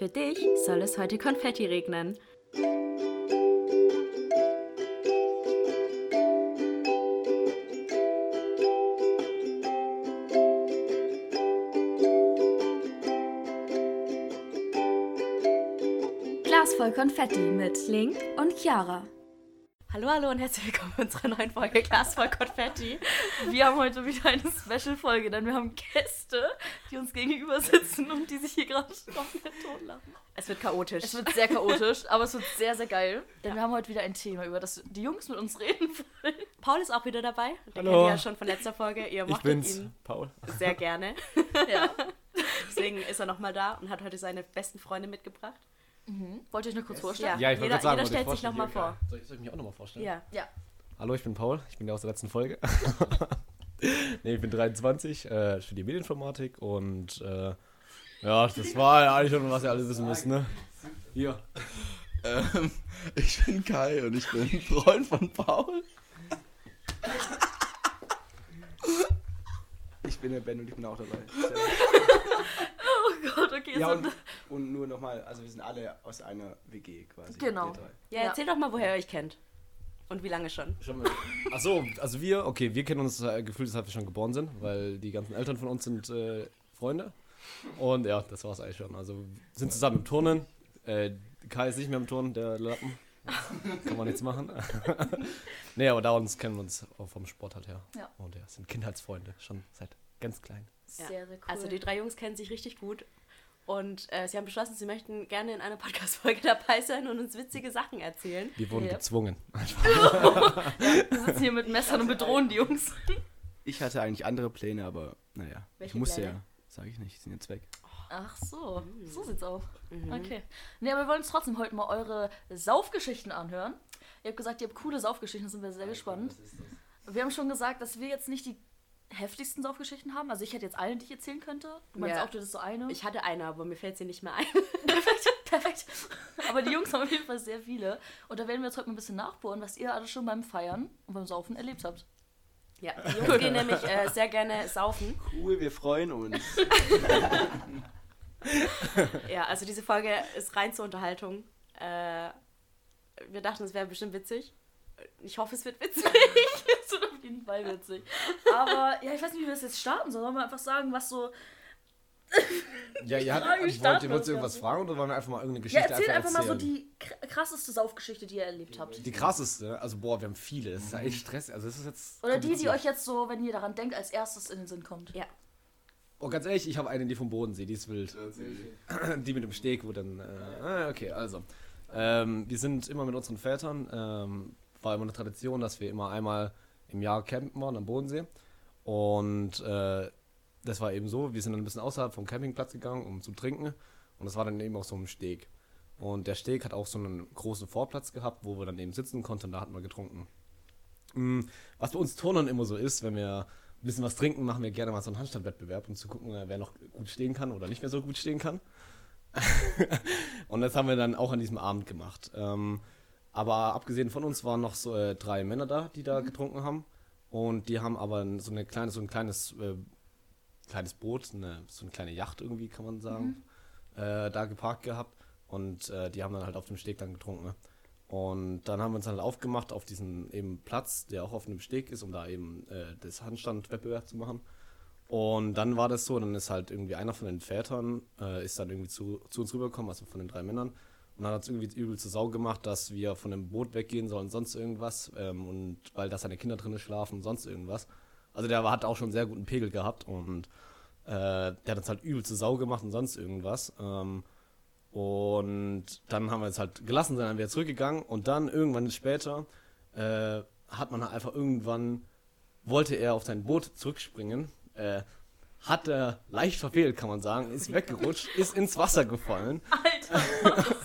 Für dich soll es heute Konfetti regnen. Glas voll Konfetti mit Link und Chiara. Hallo, hallo und herzlich willkommen bei unserer neuen Folge Glas voll Konfetti. Wir haben heute wieder eine Special-Folge, denn wir haben Gäste, die uns gegenüber sitzen und die sich hier gerade komplett totlachen. Es wird chaotisch. Es wird sehr chaotisch, aber es wird sehr, sehr geil. Denn wir haben heute wieder ein Thema, über das die Jungs mit uns reden wollen. Paul ist auch wieder dabei. Den Hallo. kennt ihr ja schon von letzter Folge. Ihr Ich mochtet bin's, ihn Paul. sehr gerne. Ja. Deswegen ist er nochmal da und hat heute seine besten Freunde mitgebracht. Wollt ihr euch nur kurz vorstellen? Ja, Ja, ich wollte gerade sagen, jeder ich stellt sich nochmal vor. Soll ich, soll ich mich auch nochmal vorstellen? Ja. Ja. Hallo, ich bin Paul. Ich bin der aus der letzten Folge. nee, ich bin 23, äh, studiere Medieninformatik und äh, ja, das war ja eigentlich schon, was ihr alle wissen müsst, ne? Hier. Ähm, ich bin Kai und ich bin Freund von Paul. Ich bin der Ben und ich bin auch dabei. Oh Gott, okay. Ja, so und, und nur nochmal, also wir sind alle aus einer WG quasi. Genau. Ja, erzähl doch mal, woher ihr euch kennt. Und wie lange schon. Schon mal. Achso, also wir, okay, wir kennen uns äh, gefühlt, seit wir schon geboren sind, weil die ganzen Eltern von uns sind äh, Freunde. Und ja, das war's eigentlich schon. Also wir sind zusammen im Turnen. Äh, Kai ist nicht mehr im Turnen, der Lappen. Kann man nichts machen. nee, aber da uns kennen wir uns auch vom Sport halt her. Ja. Und ja, sind Kindheitsfreunde, schon seit ganz klein. Ja. Sehr, sehr cool. Also die drei Jungs kennen sich richtig gut. Und äh, sie haben beschlossen, sie möchten gerne in einer Podcast-Folge dabei sein und uns witzige Sachen erzählen. Wir wurden Ja. gezwungen. wir sitzen hier mit Messern und bedrohen die Jungs. Ich hatte eigentlich andere Pläne, aber naja, Welche ich musste Pläne? ja, sage ich nicht, sind jetzt weg. Ach so, so sieht's aus. Mhm. Okay. Nee, aber wir wollen uns trotzdem heute mal eure Saufgeschichten anhören. Ihr habt gesagt, ihr habt coole Saufgeschichten, da sind wir sehr gespannt. Wir haben schon gesagt, dass wir jetzt nicht die heftigsten Saufgeschichten haben. Also ich hätte jetzt eine, die ich erzählen könnte. Du meinst Ja. auch, du hättest so eine. Ich hatte eine, aber mir fällt sie nicht mehr ein. perfekt, perfekt. Aber die Jungs haben auf jeden Fall sehr viele. Und da werden wir jetzt heute mal ein bisschen nachbohren, was ihr alles schon beim Feiern und beim Saufen erlebt habt. Ja, die Jungs gehen nämlich äh, sehr gerne saufen. Cool, wir freuen uns. Ja, also diese Folge ist rein zur Unterhaltung. Äh, wir dachten, es wäre bestimmt witzig. Ich hoffe, es wird witzig. Das wird auf jeden Fall witzig. Aber ja, ich weiß nicht, wie wir das jetzt starten sollen. Sollen wir einfach sagen, was so. Ja, ihr habt, wollt, ihr wollt irgendwas fragen oder wollen wir einfach mal irgendeine Ja, Geschichte erzählt einfach mal so erzählen? die kr- krasseste Saufgeschichte, die ihr erlebt habt. Die krasseste, also boah, wir haben viele. Das ist ja echt Stress. Also das ist jetzt. Oder die, die euch jetzt so, wenn ihr daran denkt, als erstes in den Sinn kommt. Ja. Oh, ganz ehrlich, ich habe eine, die vom Bodensee, die ist wild. Die mit dem Steg, wo dann. Äh, ah, okay, also. Ähm, wir sind immer mit unseren Vätern, ähm, war immer eine Tradition, dass wir immer einmal im Jahr campen waren am Bodensee. Und äh, das war eben so, wir sind dann ein bisschen außerhalb vom Campingplatz gegangen, um zu trinken. Und das war dann eben auch so ein Steg. Und der Steg hat auch so einen großen Vorplatz gehabt, wo wir dann eben sitzen konnten und da hatten wir getrunken. Mm, Was bei uns Turnern immer so ist, wenn wir ein bisschen was trinken, machen wir gerne mal so einen Handstandwettbewerb, um zu gucken, äh, wer noch gut stehen kann oder nicht mehr so gut stehen kann. und das haben wir dann auch an diesem Abend gemacht. Ähm, aber abgesehen von uns waren noch so äh, drei Männer da, die da getrunken haben. Und die haben aber so eine kleine, so ein kleines, äh, kleines Boot, eine, so eine kleine Yacht irgendwie, kann man sagen, äh, da geparkt gehabt. Und äh, die haben dann halt auf dem Steg dann getrunken. Ne? Und dann haben wir uns halt aufgemacht auf diesen eben Platz, der auch auf einem Steg ist, um da eben äh, das Handstandwettbewerb zu machen. Und dann war das so, dann ist halt irgendwie einer von den Vätern, äh, ist dann irgendwie zu, zu uns rübergekommen, also von den drei Männern, und hat uns irgendwie übel zur Sau gemacht, dass wir von dem Boot weggehen sollen, sonst irgendwas, ähm, und weil da seine Kinder drinnen schlafen, sonst irgendwas. Also der hat auch schon sehr guten Pegel gehabt und äh, der hat uns halt übel zur Sau gemacht und sonst irgendwas. Ähm, und dann haben wir es halt gelassen, sind dann wieder zurückgegangen und dann irgendwann später äh, hat man halt einfach irgendwann, wollte er auf sein Boot zurückspringen, äh, hat er leicht verfehlt, kann man sagen, ist weggerutscht, ist ins Wasser gefallen. Alter!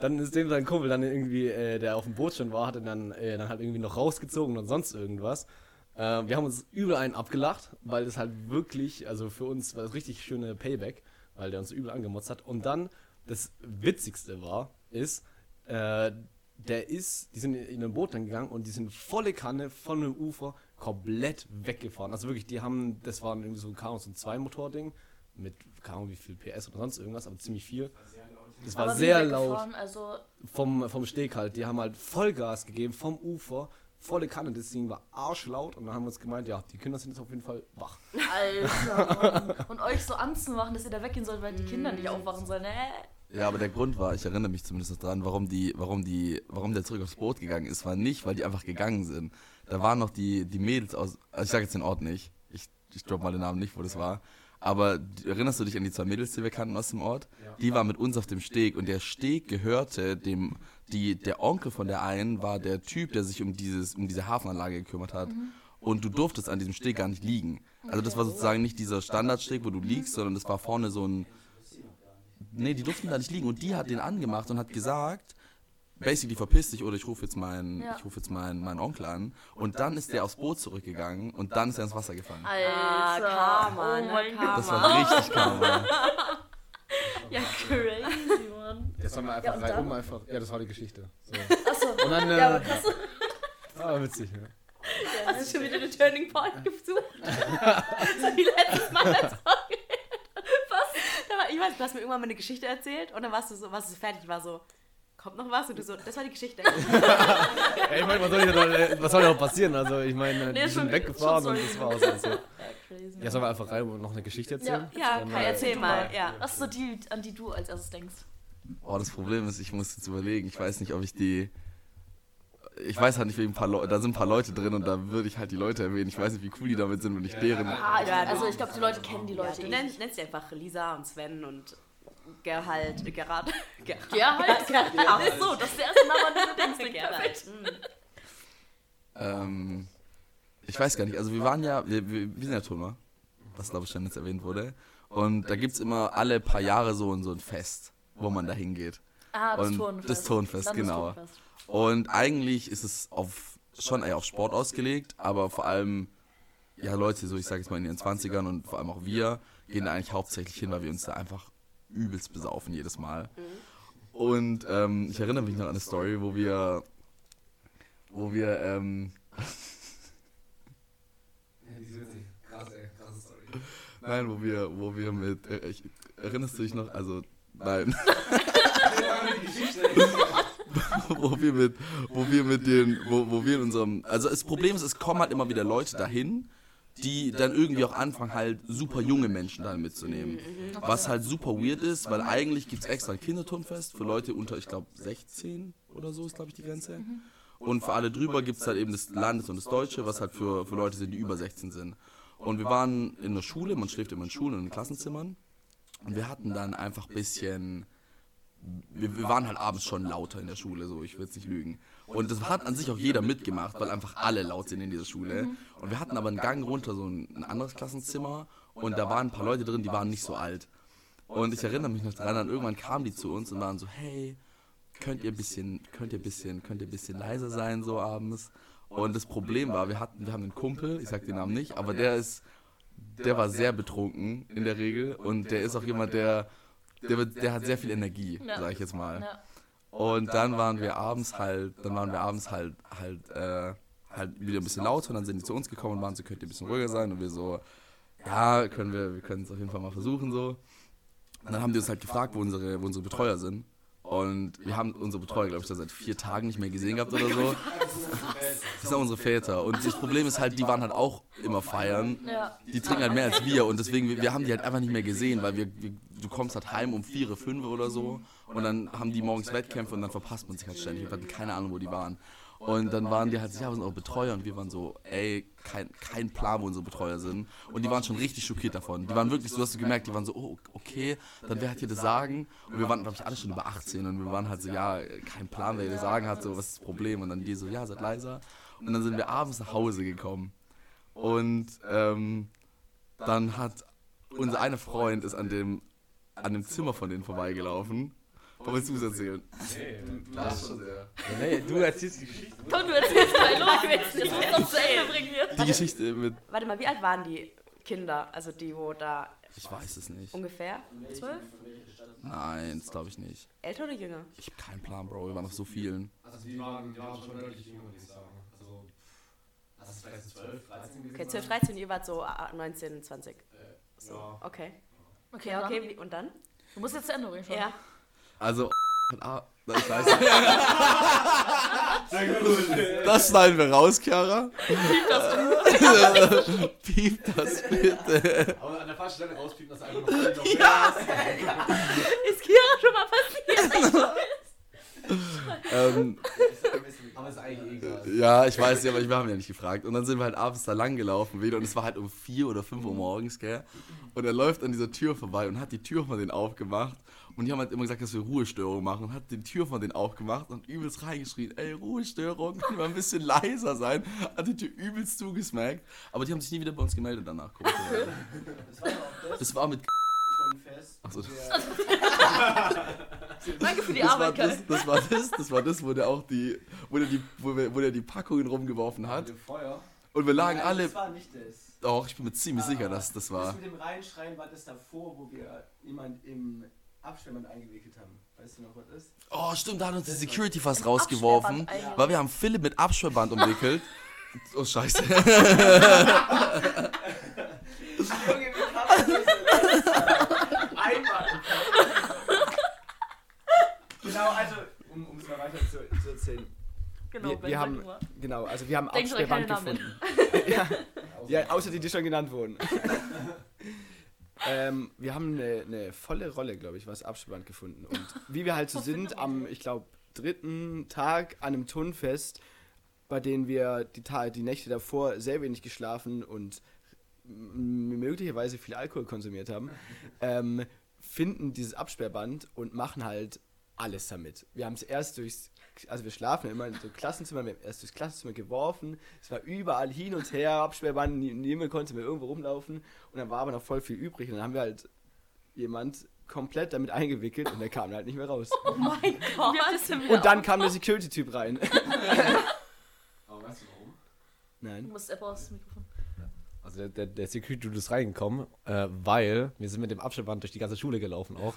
Dann ist dem sein Kumpel dann irgendwie, äh, der auf dem Boot schon war, hat ihn dann, äh, dann halt irgendwie noch rausgezogen und sonst irgendwas. Äh, wir haben uns übel einen abgelacht, weil das halt wirklich, also für uns war das richtig schöne Payback, weil der uns übel angemotzt hat. Und dann, das Witzigste war, ist, äh, der ist, die sind in ein Boot dann gegangen und die sind volle Kanne von dem Ufer komplett weggefahren. Also wirklich, die haben, das waren irgendwie so ein Kanu, so ein Zweimotor-Ding mit, keine Ahnung wie viel PS oder sonst irgendwas, aber ziemlich viel. Das war sehr laut. Also, Vom, vom Steg halt. Die haben halt Vollgas gegeben vom Ufer, volle Kanne. Das Ding war arschlaut und dann haben wir uns gemeint, ja, die Kinder sind jetzt auf jeden Fall wach. Alter, Mann. Und euch so anzumachen, dass ihr da weggehen sollt, weil die Kinder nicht aufwachen sollen. Äh. Ja, aber der Grund war, ich erinnere mich zumindest dran, warum die, warum die, warum der zurück aufs Boot gegangen ist, war nicht, weil die einfach gegangen sind. Da waren noch die, die Mädels aus, also ich sage jetzt den Ort nicht, ich, ich droppe mal den Namen nicht, wo das war. Aber erinnerst du dich an die zwei Mädels, die wir kannten aus dem Ort? Die waren mit uns auf dem Steg und der Steg gehörte dem, die, der Onkel von der einen war der Typ, der sich um dieses, um diese Hafenanlage gekümmert hat. Und du durftest an diesem Steg gar nicht liegen. Also das war sozusagen nicht dieser Standardsteg, wo du liegst, sondern das war vorne so ein, Nee, die durften da nicht liegen. Und die hat den angemacht und hat gesagt, basically verpiss dich oder ich rufe jetzt meinen, Ja. ich rufe jetzt meinen, meinen Onkel an. Und dann ist der aufs Boot zurückgegangen und dann ist er ins Wasser gefallen. Alter. Karma, oh ne? mein Karma. Das war richtig karma. Ja, crazy, Mann. Jetzt haben wir einfach Ja, dann? einfach. Ja, das war die Geschichte. So. Achso. Und dann, äh, Ja, aber krass. ah, witzig, ja. Hast du schon wieder den Turning Point gesucht? so wie letztes Mal als Was? Da war, ich weiß, du hast mir irgendwann mal eine Geschichte erzählt und dann warst du so, warst du so fertig, war so, kommt noch was? Und du so, das war die Geschichte. Ja, ich meine, was soll, ich da, äh, was soll noch passieren? Also, ich meine, Nee, die schon- sind weggefahren schon und das war auch so. Also. Ja, crazy. Ja, sollen wir einfach rein und noch eine Geschichte erzählen? ja, Dann, Kai, äh, erzähl mal. Ja. Was ist so die, an die du als erstes denkst? Oh, das Problem ist, ich muss jetzt überlegen. Ich weiß nicht, ob ich die. Ich weiß halt nicht, wegen ein paar Leute. Da sind ein paar Leute drin und da würde ich halt die Leute erwähnen. Ich weiß nicht, wie cool die damit sind, wenn ich deren. Ah, ich, Ja, also ich glaube, die Leute kennen die Ja, Leute. du eh. nennst, nennst die einfach Lisa und Sven und Gerhard, Gerhard. Gerhard. Ja, halt. Gerhard. Ach so, das ist der erste Name, an den du denkst. Gerhard. Perfekt. Ähm, ich weiß gar nicht. Also, wir waren ja. Wir, wir, wir sind ja Turner, was glaube ich schon jetzt erwähnt wurde. Und da gibt es immer alle paar Jahre so ein, so ein Fest, wo man da hingeht. Ah, das Und Turnfest. das Turnfest, genau. Und eigentlich ist es auf, schon eher auf Sport ausgelegt, aber vor allem, ja, Leute, so ich sage jetzt mal in ihren 20ern und vor allem auch wir, gehen da eigentlich hauptsächlich hin, weil wir uns da einfach übelst besaufen jedes Mal. Und ähm, ich erinnere mich noch an eine Story, wo wir, wo wir, ähm, nein, wo wir, wo wir mit, äh, ich, erinnerst du dich noch, also, nein. wo wir mit, wo wir mit den, wo, wo wir in unserem, also das Problem ist, es kommen halt immer wieder Leute dahin, die dann irgendwie auch anfangen, halt super junge Menschen dann mitzunehmen. Was halt super weird ist, weil eigentlich gibt es extra ein Kinderturnfest für Leute unter, ich glaube, 16 oder so ist, glaube ich, die Grenze. Und für alle drüber gibt es halt eben das Landes- und das Deutsche, was halt für, für Leute sind, die über 16 sind. Und wir waren in der Schule, man schläft immer in Schulen und in Klassenzimmern. Und wir hatten dann einfach ein bisschen wir, wir waren halt abends schon lauter in der Schule, so ich will jetzt nicht lügen. Und das hat an sich auch jeder mitgemacht, weil einfach alle laut sind in dieser Schule. Und wir hatten aber einen Gang runter, so ein, anderes Klassenzimmer und da waren ein paar Leute drin, die waren nicht so alt. Und ich erinnere mich noch daran, dann irgendwann kamen die zu uns und waren so, hey, könnt ihr ein bisschen, könnt ihr bisschen, könnt ihr bisschen leiser sein so abends? Und das Problem war, wir hatten, wir haben einen Kumpel, ich sag den Namen nicht, aber der ist, der war sehr betrunken in der Regel und der ist auch jemand, der, der, der hat sehr viel Energie, sag ich jetzt mal. Und dann waren wir abends halt, dann waren wir abends halt, halt, äh, halt wieder ein bisschen lauter und dann sind die zu uns gekommen und waren so, könnt ihr ein bisschen ruhiger sein? Und wir so, ja, können wir, wir können es auf jeden Fall mal versuchen so. Und dann haben die uns halt gefragt, wo unsere, wo unsere Betreuer sind. Und wir haben unsere Betreuer, glaube ich, da seit vier Tagen nicht mehr gesehen gehabt oder so. Das sind unsere Väter. Und das Problem ist halt, die waren halt auch immer feiern. Die trinken halt mehr als wir und deswegen, wir, wir haben die halt einfach nicht mehr gesehen, weil wir, wir du kommst halt heim um vier, fünf oder so und dann haben die morgens Wettkämpfe und dann verpasst man sich halt ständig. Wir hatten keine Ahnung, wo die waren. Und dann waren die halt, ja, wir sind auch Betreuer und wir waren so, ey, kein, kein Plan, wo unsere Betreuer sind. Und die waren schon richtig schockiert davon. Die waren wirklich so, hast du gemerkt, die waren so, oh, okay, dann wer hat hier das Sagen? Und wir waren, glaube ich, alle schon über 18 und wir waren halt so, ja, kein Plan, wer hier das Sagen hat, so, was ist das Problem? Und dann die so, ja, seid leiser. Und dann sind wir abends nach Hause gekommen. Und ähm, dann hat unser eine Freund ist an dem, an dem Zimmer von denen vorbeigelaufen. Was willst du es erzählen? Das schon sehr. Nee, du erzählst die Geschichte. Komm, du erzählst mal los. Jetzt musst du noch zu Ende bringen hier. Die Geschichte mit. Warte mal, wie alt waren die Kinder? Also die, wo da Ich weiß es nicht. ungefähr? Zwölf? Nein, das glaube ich nicht. Älter oder jünger? Ich habe keinen Plan, Bro. Wir waren auf so vielen. Also die waren, die waren schon deutlich jünger, würde ich sagen. Also, das ist vielleicht 12, 13 gewesen. Okay, 12, 13, ihr wart so ah, 19, 20. So, okay. Okay, okay, und dann? Du musst jetzt zu Ende bringen schon. Ja. Also, ah, weiß nicht. Das schneiden wir raus, Chiara. Piep das bitte. Aber an der falschen Stelle rauspiepen, dass einfach noch, mehr Ist Kira schon mal passiert? Ähm, Aber ist eigentlich egal. ja, ich weiß ja, aber wir haben ja nicht gefragt. Und dann sind wir halt abends da lang gelaufen wieder und es war halt um 4 oder 5 Uhr morgens, gell? Und er läuft an dieser Tür vorbei und hat die Tür von denen aufgemacht. Und die haben halt immer gesagt, dass wir Ruhestörung machen und hat die Tür von denen aufgemacht und übelst reingeschrien, ey, Ruhestörung, können wir ein bisschen leiser sein? Hat die Tür übelst zugesmackt. Aber die haben sich nie wieder bei uns gemeldet danach. komischerweise. Das war auch das Das war mit von Fest. Ach so. wo wir- Danke für die das war Arbeit, das, Kai. das war das, das war das, wo der auch die, wo der die, wo, wir, wo der die Packungen rumgeworfen hat. Mit dem Feuer. Und wir lagen Nein, alle, Das war nicht das. doch, ich bin mir ziemlich sicher, dass das war. Das mit dem Reinschreien war das davor, wo wir jemand im Absperrband eingewickelt haben. Weißt du noch, was das ist? Oh, stimmt, da hat uns die Security fast rausgeworfen, weil wir haben Philipp mit Absperrband umwickelt. Oh, scheiße. Junge, wie kann man das Einmal. Genau, also, um es mal weiter zu, zu erzählen. Genau, wir, wir haben, mal. genau, also wir haben Denk schon, keine Absperrband gefunden. ja, ja, außer die, die schon genannt wurden. ähm, wir haben eine, eine volle Rolle, glaube ich, was Absperrband gefunden. Und wie wir halt so sind, am, ich glaube, dritten Tag an einem Turnfest, bei dem wir die, die Nächte davor sehr wenig geschlafen und möglicherweise viel Alkohol konsumiert haben, ähm, finden dieses Absperrband und machen halt alles damit. Wir haben es erst durchs, also wir schlafen immer in so Klassenzimmer, wir haben erst durchs Klassenzimmer geworfen, es war überall hin und her, Absperrband, nie- niemand konnte mehr irgendwo rumlaufen und dann war aber noch voll viel übrig und dann haben wir halt jemand komplett damit eingewickelt und der kam halt nicht mehr raus. Oh mein Gott. Und dann kam der Security-Typ rein. Aber weißt du warum? Du Nein. musst App aus dem Mikrofon. Also der, der, der Security Dude ist reingekommen, äh, weil wir sind mit dem Abstellband durch die ganze Schule gelaufen auch.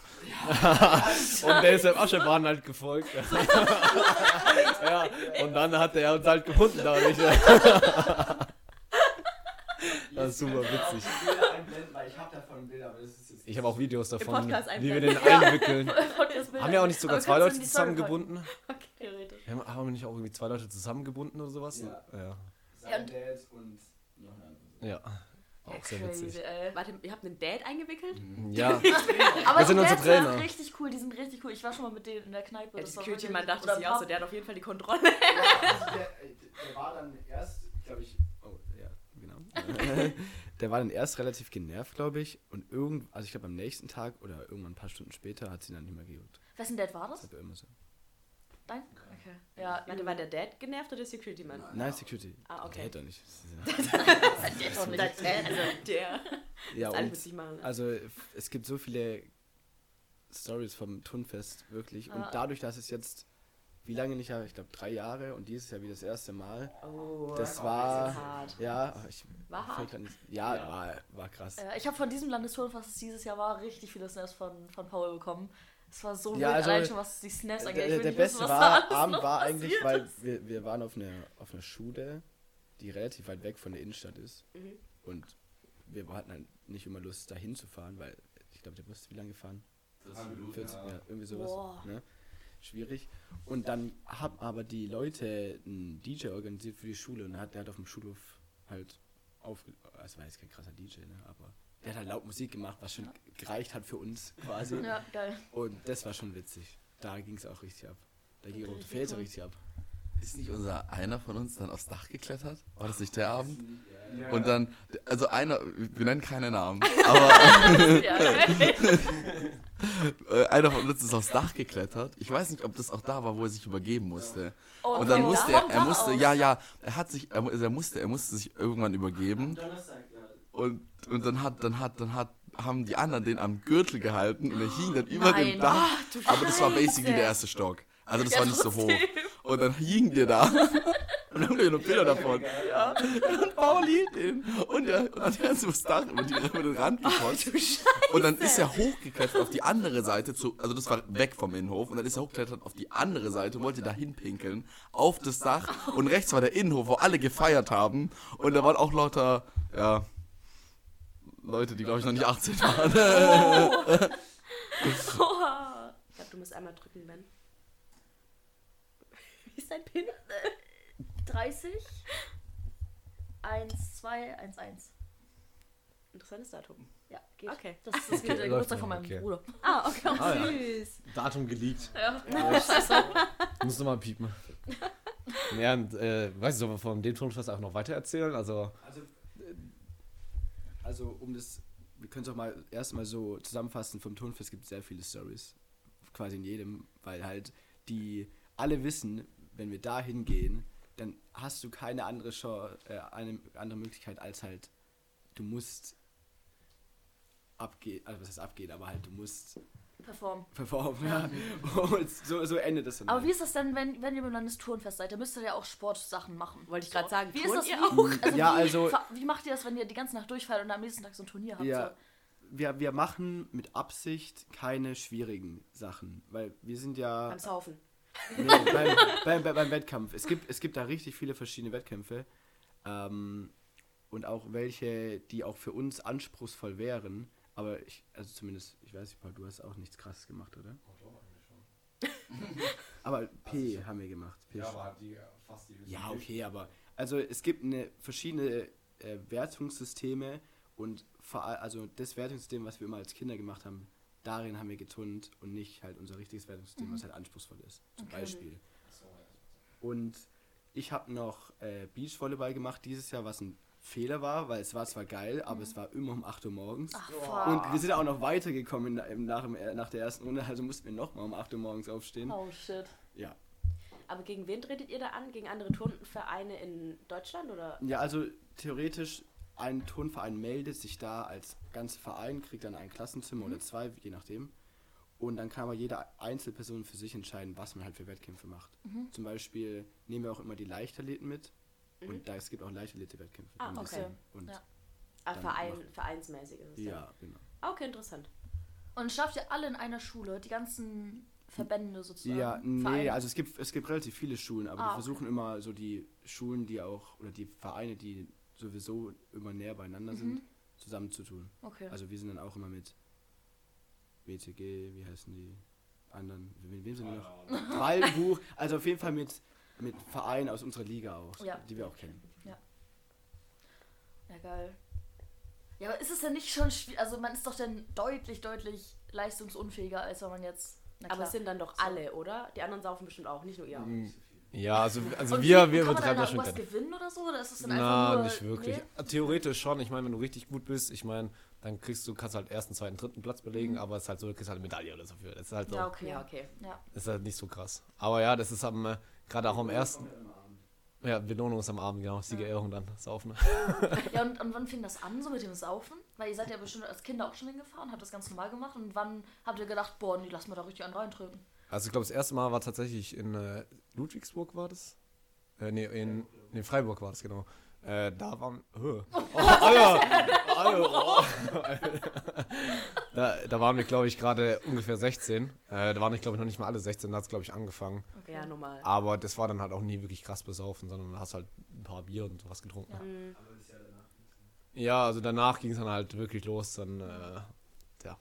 und der ist dem Abstellband halt gefolgt. ja, und dann hat er uns halt gefunden dadurch. das ist super witzig. Ich habe davon Bilder, aber das ist jetzt Ich habe auch Videos davon, wie wir den einwickeln. Haben wir auch nicht sogar zwei Leute zusammengebunden? Theoretisch. Haben, haben wir nicht auch irgendwie zwei Leute zusammengebunden oder sowas? Ja. Ja. sein Dad und ja. Auch sehr Crazy, witzig. ey. Warte, ihr habt einen Dad eingewickelt? Ja, Aber Wir die sind unsere Dads Trainer. sind richtig cool, die sind richtig cool. Ich war schon mal mit denen in der Kneipe. Der das war Security-Mann wirklich- dachte sich auch so, Pub. der hat auf jeden Fall die Kontrolle. Also der, äh, der war dann erst, glaube ich, oh ja, genau. der war dann erst relativ genervt, glaube ich. Und irgend, also ich glaube am nächsten Tag oder irgendwann ein paar Stunden später hat sie dann nicht mehr gejuckt. Wessen Dad war Das das? aber immer so. Dein? Okay. Ja, Warte, war der Dad genervt oder der Security-Mann? Nein, Security. Ah, okay. Der hätte doch nicht. Also, der. Ja, Das alles und mit sich machen. also f- es gibt so viele Stories vom Tunfest, wirklich. Und Ah. dadurch, dass es jetzt, wie lange nicht, ich glaube drei Jahre und dieses Jahr wie das erste Mal. Oh, Das ist war, hart. ja, ich War hart. nicht, ja, War, war krass. Äh, ich habe von diesem Landesturn, was es dieses Jahr war, richtig viele Snaps von, von Paul bekommen. Es war so Ja, wild, also, allein schon, was die Snaps angeht. Der, der wissen, beste war, Abend war eigentlich, weil wir, wir waren auf einer auf einer Schule, die relativ weit weg von der Innenstadt ist. Mhm. Und wir hatten halt nicht immer Lust, da hinzufahren, weil ich glaube, der Bus ist wie lange gefahren? 40, ja. irgendwie sowas. Boah. Ne? Schwierig. Und dann haben aber die Leute einen DJ organisiert für die Schule und hat, der hat auf dem Schulhof halt auf, also war jetzt kein krasser DJ, ne? aber der hat halt laut Musik gemacht, was schon gereicht hat für uns quasi. Ja, geil. Und das war schon witzig. Da ging es auch richtig ab. Da ging rote Fäser richtig ab. Ist nicht unser einer von uns dann aufs Dach geklettert? War das nicht der Abend? Und dann, also einer, wir nennen keine Namen, aber Ja, einer von uns ist aufs Dach geklettert. Ich weiß nicht, ob das auch da war, wo er sich übergeben musste. Oh, Und dann musste er, er musste, ja, ja, er hat sich, er, also er musste, er musste sich irgendwann übergeben. Donnerstag, ja. Und, und dann hat, dann hat, dann hat, haben die anderen den am Gürtel gehalten und er hing dann über Nein. dem Dach. Ach, aber das war basically der erste Stock. Also das Ja, war nicht so hoch. Und dann hing der da. Und dann haben wir noch Bilder davon. Ja. Und Pauli den. Und der, und dann hat übers Dach über, die, über den Rand gekotzt. Und dann ist er hochgeklettert auf die andere Seite, zu, also das war weg vom Innenhof, und dann ist er hochgeklettert auf die andere Seite und wollte da hinpinkeln, auf das Dach. Und rechts war der Innenhof, wo alle gefeiert haben. Und da waren auch lauter, ja, Leute, die, glaube ich, noch nicht 18 waren. Oha. Ich glaube, du musst einmal drücken, Ben. Wie ist dein Pin? 30, 1, 2, 1, 1. Interessantes Datum. Ja, geht. Okay. Das ist das Okay, der läuft Geburtstag von meinem okay. Bruder. Ah, okay. Oh, Ah, ja. süß. Datum geleakt. Ja. Musst du mal piepen. ja, und äh, weißt du, sollen wir von dem Tonfest auch noch weiter erzählen? Also, Also, also um das, wir können es auch mal erstmal so zusammenfassen, vom Tonfest gibt es sehr viele Stories. Quasi in jedem, weil halt die alle wissen, wenn wir da hingehen, dann hast du keine andere Chance, äh, eine andere Möglichkeit als halt, du musst abgehen, also was heißt abgehen, aber halt du musst Perform. performen. Ja. Und so, so endet das dann. Aber halt. wie ist das denn, wenn, wenn ihr beim Landestourenfest seid? Da müsst ihr ja auch Sportsachen machen. Wollte ich gerade sagen, Wie ist das? ihr Wie, also Ja, wie, also- wie macht ihr das, wenn ihr die ganze Nacht durchfallt und am nächsten Tag so ein Turnier habt? Ja, wir, wir machen mit Absicht keine schwierigen Sachen, weil wir sind ja Beim Saufen. nee, beim, beim, beim, beim Wettkampf. Es gibt, es gibt da richtig viele verschiedene Wettkämpfe ähm, und auch welche, die auch für uns anspruchsvoll wären. Aber ich, also zumindest, ich weiß nicht, Paul, du hast auch nichts krasses gemacht, oder? Aber P haben wir gemacht. P die fast die ja, okay, aber also es gibt eine verschiedene äh, Wertungssysteme und also das Wertungssystem, was wir immer als Kinder gemacht haben, darin haben wir geturnt und nicht halt unser richtiges Wertungssystem, was halt anspruchsvoll ist. Zum Okay. Beispiel. Und ich habe noch äh, Beachvolleyball gemacht dieses Jahr, was ein Fehler war, weil es war zwar geil, aber es war immer um 8 Uhr morgens. Ach. Und wir sind auch noch weitergekommen nach, äh, nach der ersten Runde, also mussten wir nochmal um 8 Uhr morgens aufstehen. Oh shit. Ja. Aber gegen wen tretet ihr da an? Gegen andere Turnvereine in Deutschland oder? Ja, also theoretisch, ein Turnverein meldet sich da als ganzer Verein, kriegt dann ein Klassenzimmer oder zwei, je nachdem. Und dann kann aber jede Einzelperson für sich entscheiden, was man halt für Wettkämpfe macht. Zum Beispiel nehmen wir auch immer die Leichtathleten mit. Und da es gibt auch Leichtathletik-Wettkämpfe. Ah, Und die okay. Und Ja. Ah, Verein, macht- vereinsmäßig ist es dann. ja, genau. Ah, okay, interessant. Und schafft ihr alle in einer Schule, die ganzen Verbände sozusagen? Ja, nee, Vereine? also es gibt, es gibt relativ viele Schulen, aber Ah, wir okay. versuchen immer so die Schulen, die auch, oder die Vereine, die sowieso immer näher beieinander sind, zusammenzutun. Okay. Also wir sind dann auch immer mit WTG, wie heißen die anderen? Mit wem sind wir noch? Waldenbuch, also auf jeden Fall mit, mit Vereinen aus unserer Liga auch, Ja. die wir auch kennen. Ja, geil. Ja, aber ist es denn nicht schon schwierig? Also man ist doch dann deutlich, deutlich leistungsunfähiger, als wenn man jetzt. Na Aber es sind dann doch alle, oder? Die anderen saufen bestimmt auch, nicht nur ihr. Ja, also, also Und wir, wie- wir kann man übertreiben da das schon irgendwas gerne. gewinnen oder so? Oder ist es dann einfach Na, nur. nicht wirklich. Nee? Theoretisch schon. Ich meine, wenn du richtig gut bist, ich meine, dann kriegst du, kannst halt ersten, zweiten, dritten Platz belegen, aber es ist halt so, du kriegst halt eine Medaille oder so für. Das ist halt so, Mhm. Ja, okay. Ja, okay. Ja. das ist halt nicht so krass. Aber ja, das ist am, äh, gerade auch am ersten. Ja, Belohnung ist am Abend, genau. Siegerehrung dann, saufen. ja und, und wann fing das an, so mit dem Saufen? Weil ihr seid ja bestimmt als Kinder auch schon hingefahren, habt das ganz normal gemacht. Und wann habt ihr gedacht, boah, nee, lass mal da richtig einen reindrücken? Also ich glaube, das erste Mal war tatsächlich in äh, Ludwigsburg war das. Äh, nee, in, in Freiburg war das, genau. Äh, da waren. Oh, Alter, Alter. Da, da waren wir, glaube ich, gerade ungefähr 16. Äh, da waren ich, glaube ich, noch nicht mal alle 16, da hat es, glaube ich, angefangen. Ja, normal. Aber das war dann halt auch nie wirklich krass besoffen, sondern du hast halt ein paar Bier und sowas getrunken. Mhm. Ja, also danach ging es dann halt wirklich los. Dann, äh, ja,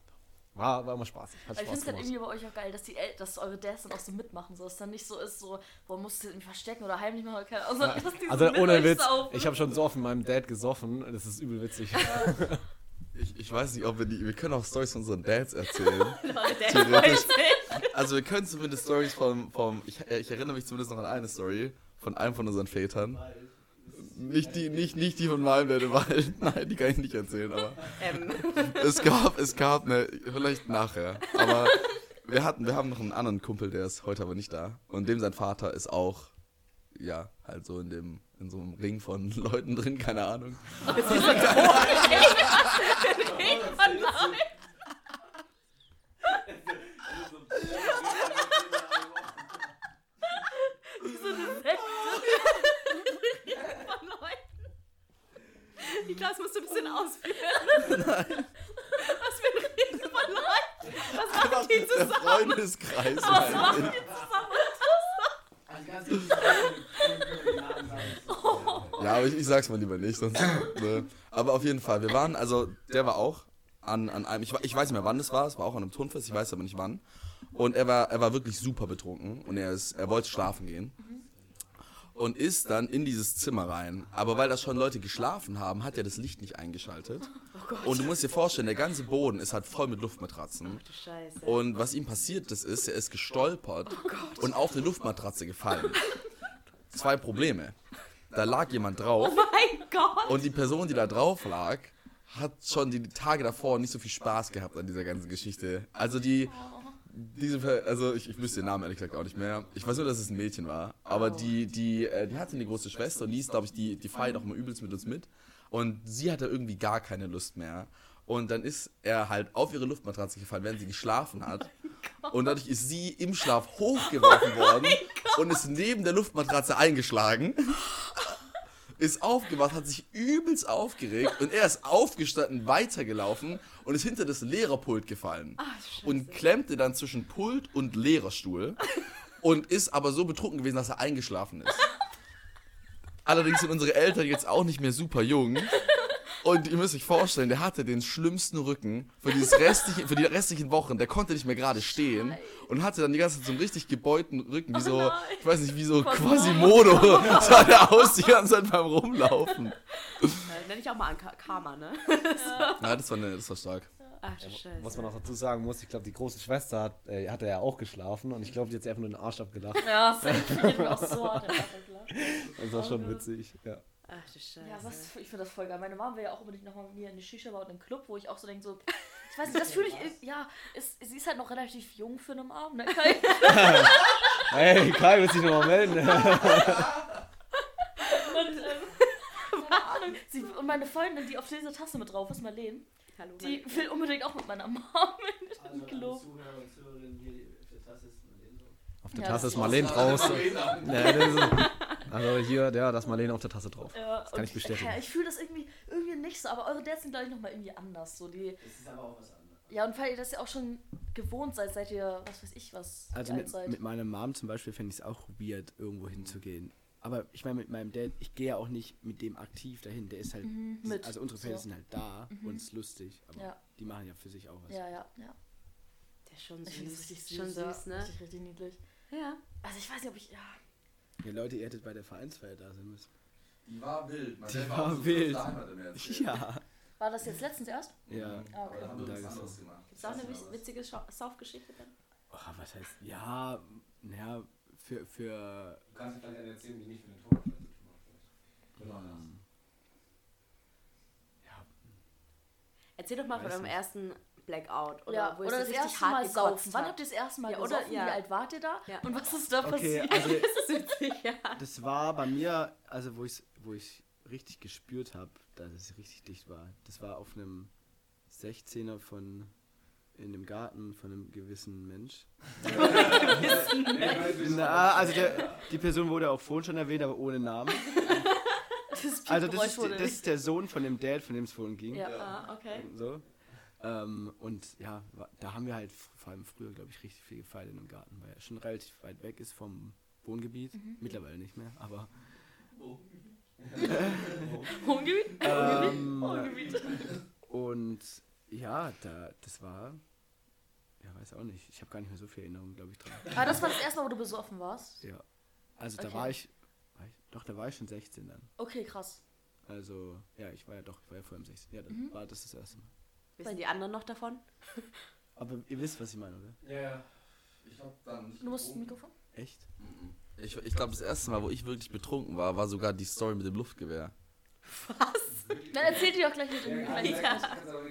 war, war immer Spaß. Hat Weil ich finde Spaß es halt irgendwie bei euch auch geil, dass, die El dass eure Dads dann auch so mitmachen. So, dass es dann nicht so ist, so, boah, musst du irgendwie verstecken oder heimlich machen. keine- Also, dass die so Also mit ohne Witz, saufen. ich habe schon so oft mit meinem Dad gesoffen, das ist übel witzig. Ich, ich weiß nicht, ob wir die. Wir können auch Stories von unseren Dads erzählen. Theoretisch. Also wir können zumindest Stories vom, vom ich, ich erinnere mich zumindest noch an eine Story von einem von unseren Vätern. Nicht die, nicht, nicht die von meinem Dad im Wald. Nein, die kann ich nicht erzählen, aber Ähm, es gab, es gab eine, vielleicht nachher, aber wir hatten, wir haben noch einen anderen Kumpel, der ist heute aber nicht da. Und dem sein Vater ist auch, ja, halt so in dem, in so einem Ring von Leuten drin, keine Ahnung. von Leuten. Die Klasse musst du ein bisschen ausführen. Nein. Was für ein Reden von Leuten. Was machen die Der zusammen? Freundeskreis. Was mein machen die zusammen? Ja, aber ich, ich sag's mal lieber nicht. Sonst, ne. Aber auf jeden Fall, wir waren, also der war auch an, an einem, ich, ich weiß nicht mehr wann es war, es war auch an einem Turnfest, ich weiß aber nicht wann. Und er war, er war wirklich super betrunken und er, ist, er wollte schlafen gehen. Und ist dann in dieses Zimmer rein. Aber weil da schon Leute geschlafen haben, hat er das Licht nicht eingeschaltet. und du musst dir vorstellen, der ganze Boden ist halt voll mit Luftmatratzen. Du Scheiße. Und was ihm passiert ist, ist, er ist gestolpert und auf eine Luftmatratze gefallen. Zwei Probleme. Da lag jemand drauf mein Gott. und die Person, die da drauf lag, hat schon die Tage davor nicht so viel Spaß gehabt an dieser ganzen Geschichte. Also die, diese, also ich, ich wüsste den Namen ehrlich gesagt auch nicht mehr. Ich weiß nur, dass es ein Mädchen war. Aber die, die, äh, die hatte eine große Schwester und die ist, glaube ich, die, die feiert auch immer übelst mit uns mit. Und sie hatte irgendwie gar keine Lust mehr. Und dann ist er halt auf ihre Luftmatratze gefallen, während sie geschlafen hat. Und dadurch ist sie im Schlaf hochgeworfen worden und ist neben der Luftmatratze eingeschlagen. Ist aufgewacht, hat sich übelst aufgeregt und er ist aufgestanden, weitergelaufen und ist hinter das Lehrerpult gefallen. und klemmte dann zwischen Pult und Lehrerstuhl und ist aber so betrunken gewesen, dass er eingeschlafen ist. Allerdings sind unsere Eltern jetzt auch nicht mehr super jung. Und ihr müsst euch vorstellen, der hatte den schlimmsten Rücken für, dieses restliche, für die restlichen Wochen. Der konnte nicht mehr gerade stehen und hatte dann die ganze Zeit so einen richtig gebeugten Rücken, wie so, ich weiß nicht, wie so Quasimodo. sah der aus die ganze Zeit beim Rumlaufen. Äh, Nenn ich auch mal an Ka- Karma, ne? Ja, das war, ne, das war stark. Ach. Was man auch dazu sagen muss, ich glaube, die große Schwester hat, äh, hatte ja auch geschlafen und ich glaube, die hat sich einfach nur den Arsch abgelacht. Ja, safe. Ich bin auch so hart. Das war schon witzig, ja. Ach du Scheiße. Ja, was, ich finde das voll geil. Meine Mom will ja auch unbedingt nochmal mit mir in die Shisha-Bar und in den Club, wo ich auch so denke, so, ich weiß nicht, das fühle ich, ja, ist, sie ist halt noch relativ jung für einen Abend, ne? Kai? Hey, Kai, willst du dich nochmal melden? Und, ähm, keine Ahnung. Sie, und meine Freundin, die auf dieser Tasse mit drauf ist, Marlene, Hallo, die will unbedingt auch mit meiner Mom in den Club. Zuhörer und Zuhörerinnen hier auf der Tasse ist Marlene so. Auf der Ja, Tasse ist Marlene draus. Ja, das ist, also hier, ja, da ist Marlene auf der Tasse drauf. Ja, Das kann ich bestätigen. Ja, ich fühle das irgendwie, irgendwie nicht so, aber eure Dads sind, glaube ich, nochmal irgendwie anders. So die, Das ist aber auch was anderes. ja, und weil ihr das ja auch schon gewohnt seid, seid ihr, was weiß ich, was Also mit, seid. mit meiner Mom zum Beispiel fände ich es auch weird, irgendwo hinzugehen. Aber ich meine, mit meinem Dad, ich gehe ja auch nicht mit dem aktiv dahin. Der ist halt, Mhm, mit, also unsere Fans so. sind halt da und es ist lustig. Aber Ja. die machen ja für sich auch was. ja, ja, ja. Der ist schon Ich finde das süß. richtig süß. Schon süß, ne? Richtig, richtig niedlich. Ja. Also ich weiß nicht, ob ich, ja. Ja, Leute, ihr hättet bei der Vereinsfeier da sein müssen. Die war wild. Die Dad war so wild. Ja. War das jetzt letztens erst? Ja. Ah, okay. haben wir uns anders Gibt's auch eine witz- witzige Saufgeschichte dann? Oh, was heißt, ja, naja, für, für, Du kannst vielleicht eine erzählen, die nicht für den Ton ähm, ja, Erzähl doch mal von Weiß eurem nicht. ersten Blackout. Oder, ja, wo oder das richtig erste hart Mal saufen. Wann habt. ihr das erste Mal Ja, oder- gesoffen? ja. Wie alt wart ihr da? Ja. Und was ist da okay, passiert? also Das ist witzig, ja. das war bei mir, also wo ich wo ich richtig gespürt habe, dass es richtig dicht war. Das war auf einem 16er von in dem Garten von einem gewissen Mensch. Na, also der, die Person wurde auch vorhin schon erwähnt, aber ohne Namen. das Also das ist, das ist der Sohn von dem Dad, von dem es vorhin ging. Ja. Ah, okay. So. Ähm, und ja, da haben wir halt vor allem früher, glaube ich, richtig viel gefeiert in dem Garten, weil er schon relativ weit weg ist vom Wohngebiet. Mhm. Mittlerweile nicht mehr, aber. Wohngebiet? Ähm, Wohngebiet. und ja, da, das war. Ja, weiß auch nicht. Ich habe gar nicht mehr so viel Erinnerung, glaube ich, dran. Aber das war das erste Mal, wo du besoffen warst? Ja. Also da Okay. war ich, war ich. Doch, da war ich schon 16 dann. Okay, krass. Also, ja, ich war ja doch, ich war ja vorher im 16. Ja, dann Mhm. war das das erste Mal. Wissen die anderen noch davon? Aber ihr wisst, was ich meine, oder? Ja, ja. Ich hab dann nicht Du musst das Mikrofon? Echt? Ich, ich glaube, das erste Mal, wo ich wirklich betrunken war, war sogar die Story mit dem Luftgewehr. Dann erzählt ihr auch gleich mit dem gleichen.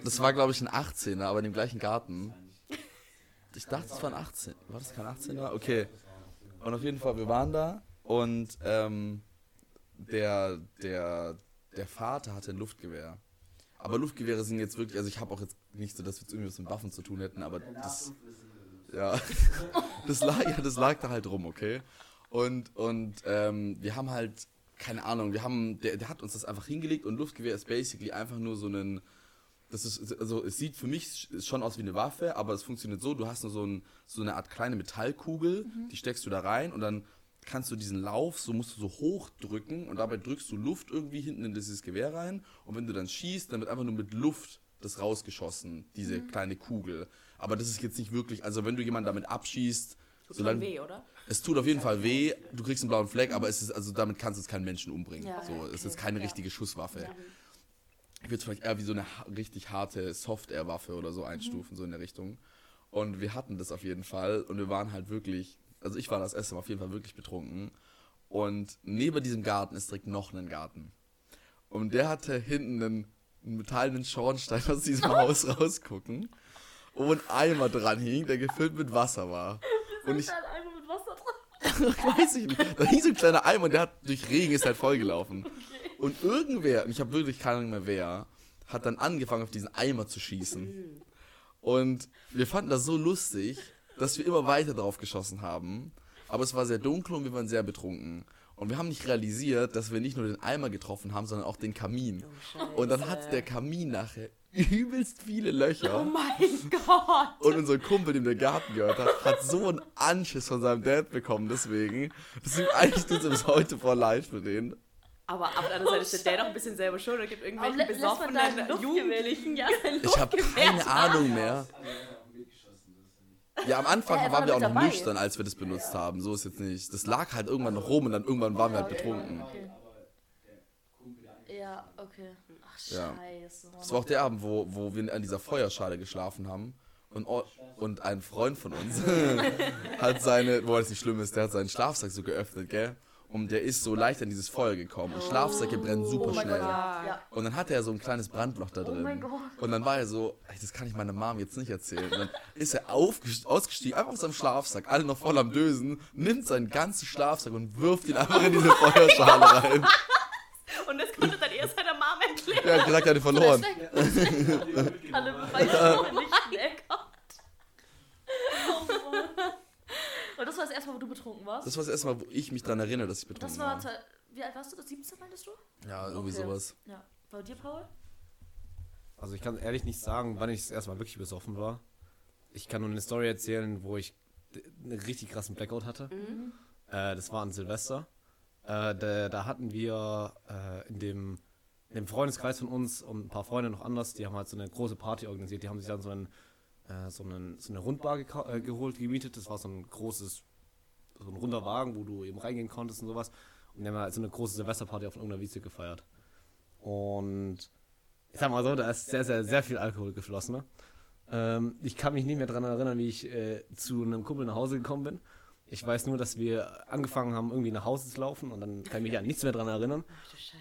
Das war, glaube ich, ein 18er, aber in dem gleichen Garten. Ich dachte, es war ein 18. War das kein 18er? Okay. Und auf jeden Fall, wir waren da und ähm, der, der, der Vater hatte ein Luftgewehr. Aber Luftgewehre sind jetzt wirklich, also ich habe auch jetzt nicht so, dass wir jetzt irgendwie was mit Waffen zu tun hätten, aber das, ja, das lag, ja, das lag da halt rum, okay? Und, und ähm, wir haben halt, keine Ahnung, wir haben, der, der hat uns das einfach hingelegt und Luftgewehr ist basically einfach nur so ein, das ist, also es sieht für mich schon aus wie eine Waffe, aber es funktioniert so, du hast nur so, ein, so eine Art kleine Metallkugel, die steckst du da rein und dann kannst du diesen Lauf, so musst du so hoch drücken und dabei drückst du Luft irgendwie hinten in dieses Gewehr rein und wenn du dann schießt, dann wird einfach nur mit Luft das rausgeschossen, diese Mhm. kleine Kugel. Aber das ist jetzt nicht wirklich, also wenn du jemanden damit abschießt, Tut solange, weh, oder? es tut auf jeden Fall weh, du kriegst einen blauen Fleck, aber es ist, also damit kannst du jetzt keinen Menschen umbringen. Ja, so, es okay. ist keine Ja. richtige Schusswaffe. Ich würde es vielleicht eher wie so eine richtig harte Soft-Air-Waffe oder so einstufen, so in der Richtung. Und wir hatten das auf jeden Fall und wir waren halt wirklich, also ich war das erste Mal auf jeden Fall wirklich betrunken. Und neben diesem Garten ist direkt noch ein Garten. Und der hatte hinten einen, einen metallenen Schornstein aus diesem Haus rausgucken, wo ein Eimer dran hing, der gefüllt mit Wasser war. Und ich, weiß ich nicht. Da hing so ein kleiner Eimer und der hat durch Regen ist halt vollgelaufen. Und irgendwer, und ich habe wirklich keine Ahnung mehr wer, hat dann angefangen auf diesen Eimer zu schießen. Und wir fanden das so lustig, dass wir immer weiter drauf geschossen haben. Aber es war sehr dunkel und wir waren sehr betrunken. Und wir haben nicht realisiert, dass wir nicht nur den Eimer getroffen haben, sondern auch den Kamin. und dann hat der Kamin nachher übelst viele Löcher. Oh mein Gott. Und unser Kumpel, dem der Garten gehört hat, hat so einen Anschiss von seinem Dad bekommen deswegen. Deswegen eigentlich tut es bis heute voll leid für den. Aber auf der anderen Seite ist der Dad auch ein bisschen selber schuld. Da gibt irgendwelche besoffenen Jugendlichen ja Ich habe keine. Ahnung mehr. Ja, am Anfang Ja, war waren wir auch noch dabei. nüchtern, als wir das benutzt haben. So ist jetzt nicht. Das lag halt irgendwann noch rum und dann irgendwann waren wir halt betrunken. Okay. Ja, okay. Ach, Ja. scheiße. Das war auch der Abend, wo, wo wir an dieser Feuerschale geschlafen haben. Und, o- und ein Freund von uns hat seine, wo das nicht schlimm ist, der hat seinen Schlafsack so geöffnet, gell? Und der ist so leicht an dieses Feuer gekommen. Und Schlafsäcke brennen super Oh schnell. Ja. ja. Und dann hatte er so ein kleines Brandloch da drin. Oh Gott. Und dann war er so, ey, das kann ich meiner Mom jetzt nicht erzählen. Und dann ist er ausgestiegen, einfach aus seinem Schlafsack, alle noch voll am Dösen, nimmt seinen ganzen Schlafsack und wirft ihn einfach in diese Feuerschale rein. Und das konnte dann erst seiner Mom erklären. Er hat gesagt, er hatte verloren. Alle Beweise nicht weg. Oh Mann. Und das war das erste Mal, wo du betrunken warst? Das war das erste Mal, wo ich mich daran erinnere, dass ich betrunken Das war, war. zwei- wie alt warst du? 17 meintest du? Ja, irgendwie Okay. sowas. Ja. Bei dir, Paul? Also ich kann ehrlich nicht sagen, wann ich das erste Mal wirklich besoffen war. Ich kann nur eine Story erzählen, wo ich einen richtig krassen Blackout hatte. Äh, das war an Silvester. Äh, da, da hatten wir äh, in, dem, in dem Freundeskreis von uns und ein paar Freunde noch anders, die haben halt so eine große Party organisiert. Die haben sich dann so, ein, äh, so, einen, so eine Rundbar gekau- äh, geholt, gemietet. Das war so ein großes, so ein runder Wagen, wo du eben reingehen konntest und sowas. Und die haben halt so eine große Silvesterparty auf irgendeiner Wiese gefeiert. Und ich sag mal so, da ist sehr, sehr, sehr viel Alkohol geflossen. Ne? Ähm, ich kann mich nicht mehr daran erinnern, wie ich äh, zu einem Kumpel nach Hause gekommen bin. Ich weiß nur, dass wir angefangen haben, irgendwie nach Hause zu laufen und dann kann ich mich an nichts mehr daran erinnern.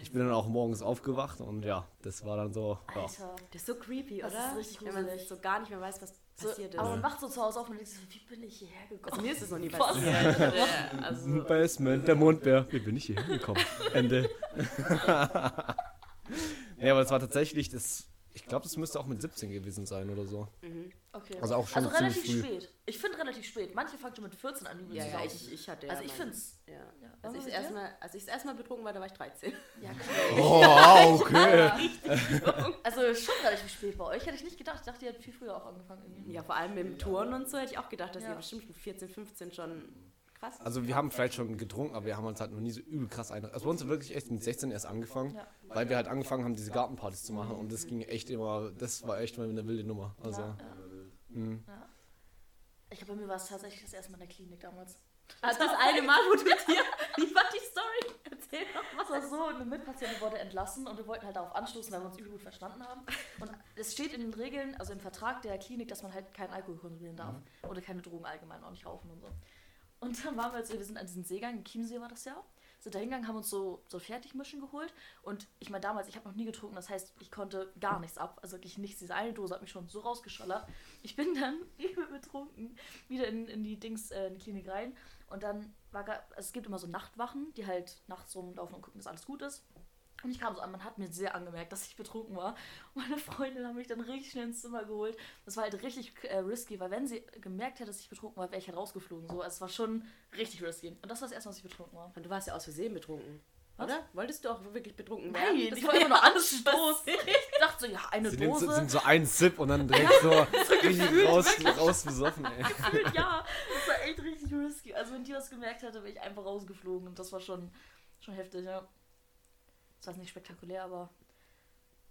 Ich bin dann auch morgens aufgewacht und ja, das war dann so. Ja. Alter. Das ist so creepy, Das oder? ist richtig Wenn man gruselig. so gar nicht mehr weiß, was So, passiert ist. aber man wacht so zu Hause auf und denkt sich so, wie bin ich hierher gekommen? Also mir ist das noch nie passiert. Ja, also, Basement, der Mondbär. Wie bin ich hier hingekommen? Ende. ja, aber das war tatsächlich das. Ich glaube, das müsste auch mit 17 gewesen sein oder so. Okay. Also auch schon also relativ früh. spät. Ich finde relativ spät. Manche fangen schon mit 14 an, übel ja, zu ja, ich, ich hatte Also ja ich mein- find's. Ja. Ja. Als ich wir das mit dir? erste Mal, als ich das erste Mal betrunken war, da war ich 13. Ja, krass. Oh, wow, okay. Also schon relativ spät bei euch. Hätte ich nicht gedacht. Ich dachte, ihr hättet viel früher auch angefangen. Irgendwie. Ja, vor allem mit dem Touren und so hätte ich auch gedacht, dass Ja. ihr bestimmt mit 14, 15 schon krass. Also wir haben vielleicht schon getrunken, aber wir haben uns halt noch nie so übel krass ein. Also bei uns wirklich echt mit 16 erst angefangen, Ja. weil wir halt angefangen haben, diese Gartenpartys zu machen und das ging echt immer, das war echt mal eine wilde Nummer. Also Ja, ja. mhm. Ich glaube, bei mir war es tatsächlich das erste Mal in der Klinik damals. Also das eine Mal, wo du dir, wie war die Story? Erzähl doch Das war so, eine Mitpatientin wurde entlassen und wir wollten halt darauf anstoßen, weil wir uns übel gut verstanden haben. Und es steht in den Regeln, also im Vertrag der Klinik, dass man halt keinen Alkohol konsumieren darf. Oder keine Drogen allgemein, auch nicht rauchen und so. Und dann waren wir jetzt, wir sind an diesen Seegang, in Chiemsee war das ja, sind da hingegangen, haben uns so, so Fertigmischen geholt. Und ich meine, damals, ich habe noch nie getrunken, das heißt, ich konnte gar nichts ab. Also wirklich nichts. Diese eine Dose hat mich schon so rausgeschallert. Ich bin dann übel betrunken wieder in, in die Dings, äh, in die Klinik rein. Und dann war also es gibt immer so Nachtwachen, die halt nachts rumlaufen und gucken, dass alles gut ist. Und ich kam so an, man hat mir sehr angemerkt, dass ich betrunken war. Und meine Freundin hat mich dann richtig schnell ins Zimmer geholt. Das war halt richtig äh, risky, weil wenn sie gemerkt hätte, dass ich betrunken war, wäre ich halt rausgeflogen. So. Also es war schon richtig risky. Und das war das erste Mal, dass ich betrunken war. Und du warst ja aus Versehen betrunken. Oder? Wolltest du auch wirklich betrunken werden? Nein, das ich war immer nur alles Spaß. Stoß. Ich dachte so, ja, eine Sie so- Dose. sind so ein Sip und dann direkt so richtig raus, raus besoffen, ey. Gefühlt, ja, das war echt richtig risky. Also wenn die was gemerkt hätte, wäre ich einfach rausgeflogen und das war schon, schon heftig, ja. Das war nicht spektakulär, aber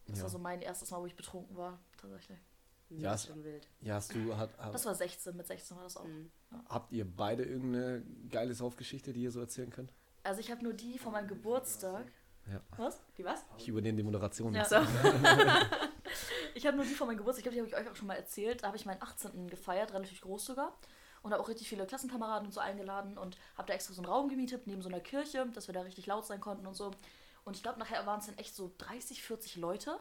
das Ja. war so mein erstes Mal, wo ich betrunken war, tatsächlich. Ja, das es- ist schon wild. Ja, hast du, hat, Das hat, war 16, mit 16 war das auch. Mhm. habt ihr beide irgendeine geile Saufgeschichte, die ihr so erzählen könnt? Also ich habe nur die von meinem Geburtstag. Ja. Was? Die was? Ich übernehme die Moderation. Ja. jetzt. ich habe nur die von meinem Geburtstag, ich glaube, die habe ich euch auch schon mal erzählt. Da habe ich meinen 18. gefeiert, relativ groß sogar. Und habe auch richtig viele Klassenkameraden und so eingeladen und habe da extra so einen Raum gemietet, neben so einer Kirche, dass wir da richtig laut sein konnten und so. Und ich glaube, nachher waren es dann echt so 30, 40 Leute.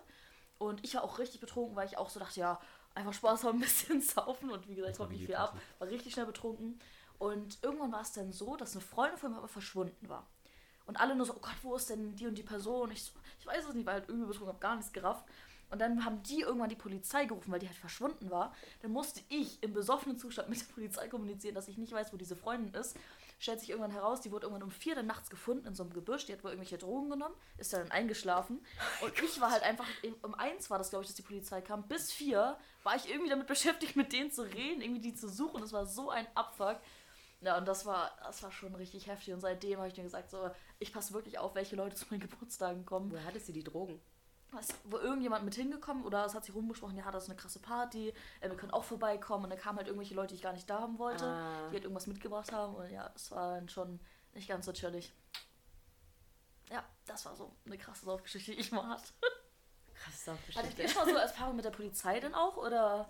Und ich war auch richtig betrunken, weil ich auch so dachte, ja, einfach Spaß haben, ein bisschen saufen. Und wie gesagt, kommt nicht viel ab. War richtig schnell betrunken. Und irgendwann war es dann so, dass eine Freundin von mir aber verschwunden war. Und alle nur so, oh Gott, wo ist denn die und die Person? Ich so, ich weiß es nicht, weil halt irgendwie betrunken, hab gar nichts gerafft. Und dann haben die irgendwann die Polizei gerufen, weil die halt verschwunden war. Dann musste ich im besoffenen Zustand mit der Polizei kommunizieren, dass ich nicht weiß, wo diese Freundin ist. Stellt sich irgendwann heraus, die wurde irgendwann um vier der nachts gefunden in so einem Gebüsch. Die hat wohl irgendwelche Drogen genommen, ist dann eingeschlafen. Und ich war halt einfach, um eins war das, glaube ich, dass die Polizei kam. Bis vier war ich irgendwie damit beschäftigt, mit denen zu reden, irgendwie die zu suchen. Das war so ein Abfuck. Ja, und das war, das war schon richtig heftig. Und seitdem habe ich mir gesagt, so, ich passe wirklich auf, welche Leute zu meinen Geburtstagen kommen. Woher hattest du die Drogen? Ist wo irgendjemand mit hingekommen oder es hat sich rumgesprochen, ja, das ist eine krasse Party, äh, wir können auch vorbeikommen. Und dann kamen halt irgendwelche Leute, die ich gar nicht da haben wollte, Ah. die halt irgendwas mitgebracht haben. Und ja, das war dann schon nicht ganz so chillig. Ja, das war so eine krasse Saufgeschichte, die ich mal hatte. Krass, auch Hattet ihr schon mal so Erfahrung mit der Polizei denn auch? Oder?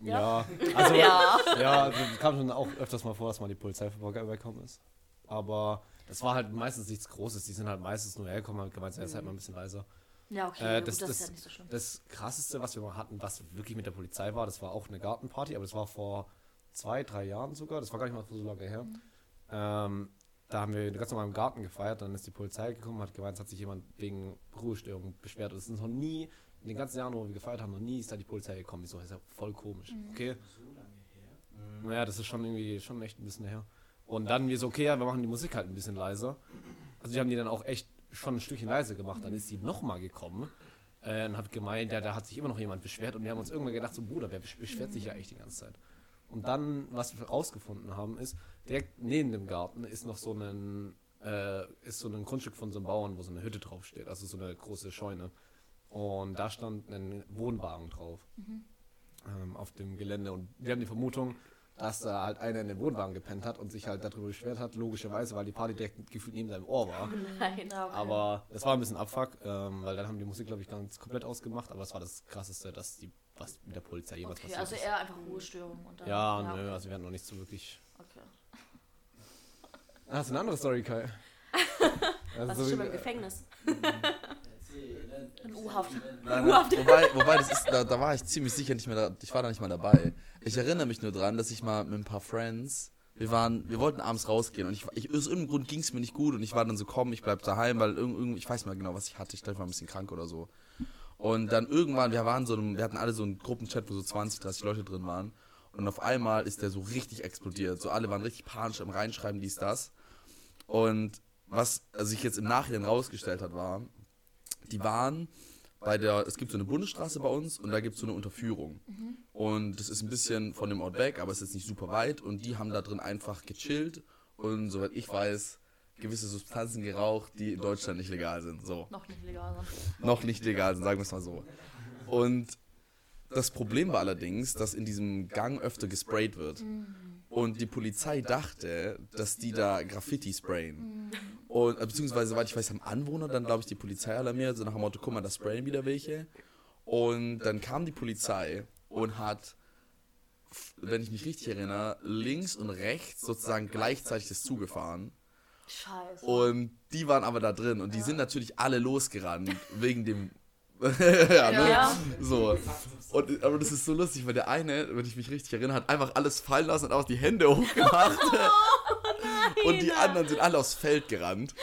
Ja, also Ja. ja, also, es kam schon auch öfters mal vor, dass mal die Polizei vorbeigekommen ist. Aber das war halt meistens nichts Großes. Die sind halt meistens nur hergekommen und gemeint, er ist halt mal ein bisschen leiser. Ja, okay, Äh, gut, das, das, das, ist ja nicht so schlimm. das krasseste, was wir mal hatten, was wirklich mit der Polizei war, das war auch eine Gartenparty, aber das war vor zwei, drei Jahren sogar. Das war gar nicht mal so lange her. Ähm, da haben wir ganz normal im Garten gefeiert, dann ist die Polizei gekommen, hat gemeint, es hat sich jemand wegen Ruhestörung beschwert. Und es ist noch nie, in den ganzen Jahren, wo wir gefeiert haben, noch nie ist da die Polizei gekommen. Ich so, das ist ja voll komisch. Okay. Naja, das ist schon irgendwie, schon echt ein bisschen her. Und dann wir so, okay, ja, wir machen die Musik halt ein bisschen leiser. Also die haben die dann auch echt schon ein Stückchen leiser gemacht. Dann ist sie nochmal gekommen äh, und hat gemeint, ja, da hat sich immer noch jemand beschwert. Und wir haben uns irgendwann gedacht, so Bruder, wer besch- beschwert sich ja echt die ganze Zeit? Und dann, was wir rausgefunden haben, ist, direkt neben dem Garten ist noch so ein, äh, ist so ein Grundstück von so einem Bauern, wo so eine Hütte draufsteht, also so eine große Scheune. Und da stand ein Wohnwagen drauf ähm, auf dem Gelände. Und wir haben die Vermutung, dass da halt einer in den Wohnwagen gepennt hat und sich halt darüber beschwert hat, logischerweise, weil die Party direkt gefühlt neben seinem Ohr war. Nein. Ja, okay. Aber das war ein bisschen Abfuck, ähm, weil dann haben die Musik, glaube ich, ganz komplett ausgemacht. Aber das war das Krasseste, dass die, was mit der Polizei jemals okay, passiert also ist. eher einfach Ruhestörung. Und dann, Ja, nö, okay. also wir hatten noch nicht so wirklich. okay. Ah, hast du eine andere Story, Kai? Also Was so ist schon wie- im Gefängnis? In U-Haft. Wobei, wobei das ist, da, da war ich ziemlich sicher nicht mehr, da, ich war da nicht mal dabei. Ich erinnere mich nur dran, dass ich mal mit ein paar Friends, wir waren, wir wollten abends rausgehen und ich, ich aus irgendeinem Grund ging es mir nicht gut und ich war dann so, komm, ich bleib daheim, weil irgendwie, ich weiß nicht mehr genau, was ich hatte, ich glaube, ich war ein bisschen krank oder so. Und dann irgendwann, wir waren so, wir hatten alle so einen Gruppenchat, wo so 20, 30 Leute drin waren und auf einmal ist der so richtig explodiert. So alle waren richtig panisch am Reinschreiben, dies, das. Und was sich jetzt im Nachhinein rausgestellt hat, war, die waren bei der, es gibt so eine Bundesstraße bei uns und da gibt es so eine Unterführung. Und das ist ein bisschen von dem Ort weg, aber es ist jetzt nicht super weit und die haben da drin einfach gechillt und soweit ich weiß, gewisse Substanzen geraucht, die in Deutschland nicht legal sind. So Noch nicht legal. ne? noch nicht legal sind, sagen wir es mal so. Und das Problem war allerdings, dass in diesem Gang öfter gesprayt wird. Und die Polizei dachte, dass die da Graffiti sprayen. Und, äh, beziehungsweise, soweit ich weiß, haben Anwohner dann, glaube ich, die Polizei alarmiert, so nach dem Motto, guck mal, da sprayen wieder welche. Und dann kam die Polizei und hat, wenn ich mich richtig erinnere, links und rechts sozusagen gleichzeitig das zugefahren. Scheiße. Und die waren aber da drin und die sind natürlich alle losgerannt wegen dem. ja, ne? Ja. So. Und, aber das ist so lustig, weil der eine, wenn ich mich richtig erinnere, hat einfach alles fallen lassen und auch die Hände hochgemacht. und die anderen sind alle aufs Feld gerannt.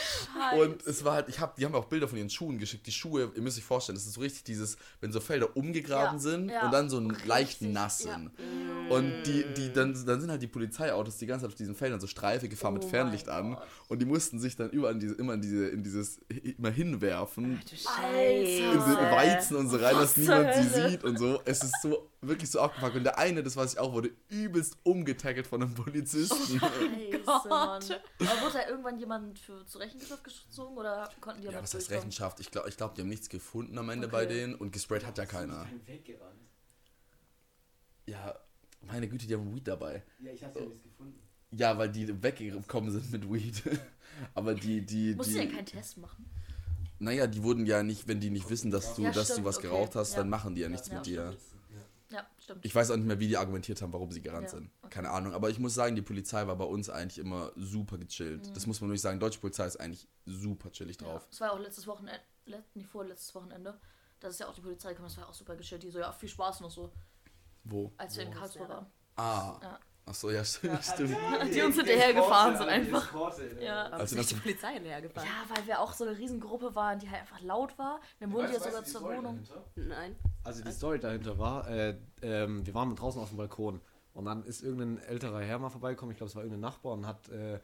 Und es war halt, ich hab, die haben mir auch Bilder von ihren Schuhen geschickt. Die Schuhe, ihr müsst euch vorstellen, das ist so richtig dieses, wenn so Felder umgegraben Ja, sind ja. und dann so ein leicht nass ja. sind. Und die, die, dann, dann sind halt die Polizeiautos die ganze Zeit auf diesen Feldern so Streife gefahren mit Oh Fernlicht mein an. Gott. Und die mussten sich dann überall in diese, immer in diese, in dieses, immer hinwerfen. Du In den Scheiße. Weizen und so rein, dass niemand sie sieht und so. Es ist so wirklich so abgepackt. Und der eine, das weiß ich auch, wurde übelst umgetackelt von einem Polizisten. Scheiße, Gott. Mann. Aber wurde da irgendwann jemand für zur Rechenschaft gezogen oder konnten die Ja, was heißt? Rechenschaft? Ich glaube, ich glaub, die haben nichts gefunden am Ende Okay. bei denen und gesprayt hat ja keiner. weggerannt. Ja, meine Güte, die haben Weed dabei. Ja, ich hab's ja nichts gefunden. Ja, weil die weggekommen sind mit Weed. Aber die, die, Musst du ja keinen Test machen? Naja, die wurden ja nicht, wenn die nicht wissen, dass du, Ja, dass du stimmt, was okay. geraucht hast, Ja. dann machen die ja nichts Ja, mit dir. Ja, stimmt. Ich weiß auch nicht mehr, wie die argumentiert haben, warum sie gerannt Ja, sind. okay. Keine Ahnung. Aber ich muss sagen, die Polizei war bei uns eigentlich immer super gechillt. Mhm. Das muss man wirklich sagen. Deutsche Polizei ist eigentlich super chillig drauf. Ja, das war ja auch letztes Wochenende, let, nee, vorletztes Wochenende. Das ist ja auch die Polizei gekommen, das war ja auch super gechillt. Die so, ja, viel Spaß noch so, Wo? als wir in Karlsruhe waren. Ah. Ja. Ach so, ja, stimmt. stimmt. Die uns hinterher gefahren sind einfach. Ja. Aber Also ist die Polizei hinterhergefahren? ja, weil wir auch so eine Riesengruppe waren, die halt einfach laut war. Dann wurden die ja sogar zur Wohnung. Nein. Also die Story dahinter war, äh, ähm, wir waren draußen auf dem Balkon und dann ist irgendein älterer Herr mal vorbeigekommen, ich glaube es war irgendein Nachbar und hat äh,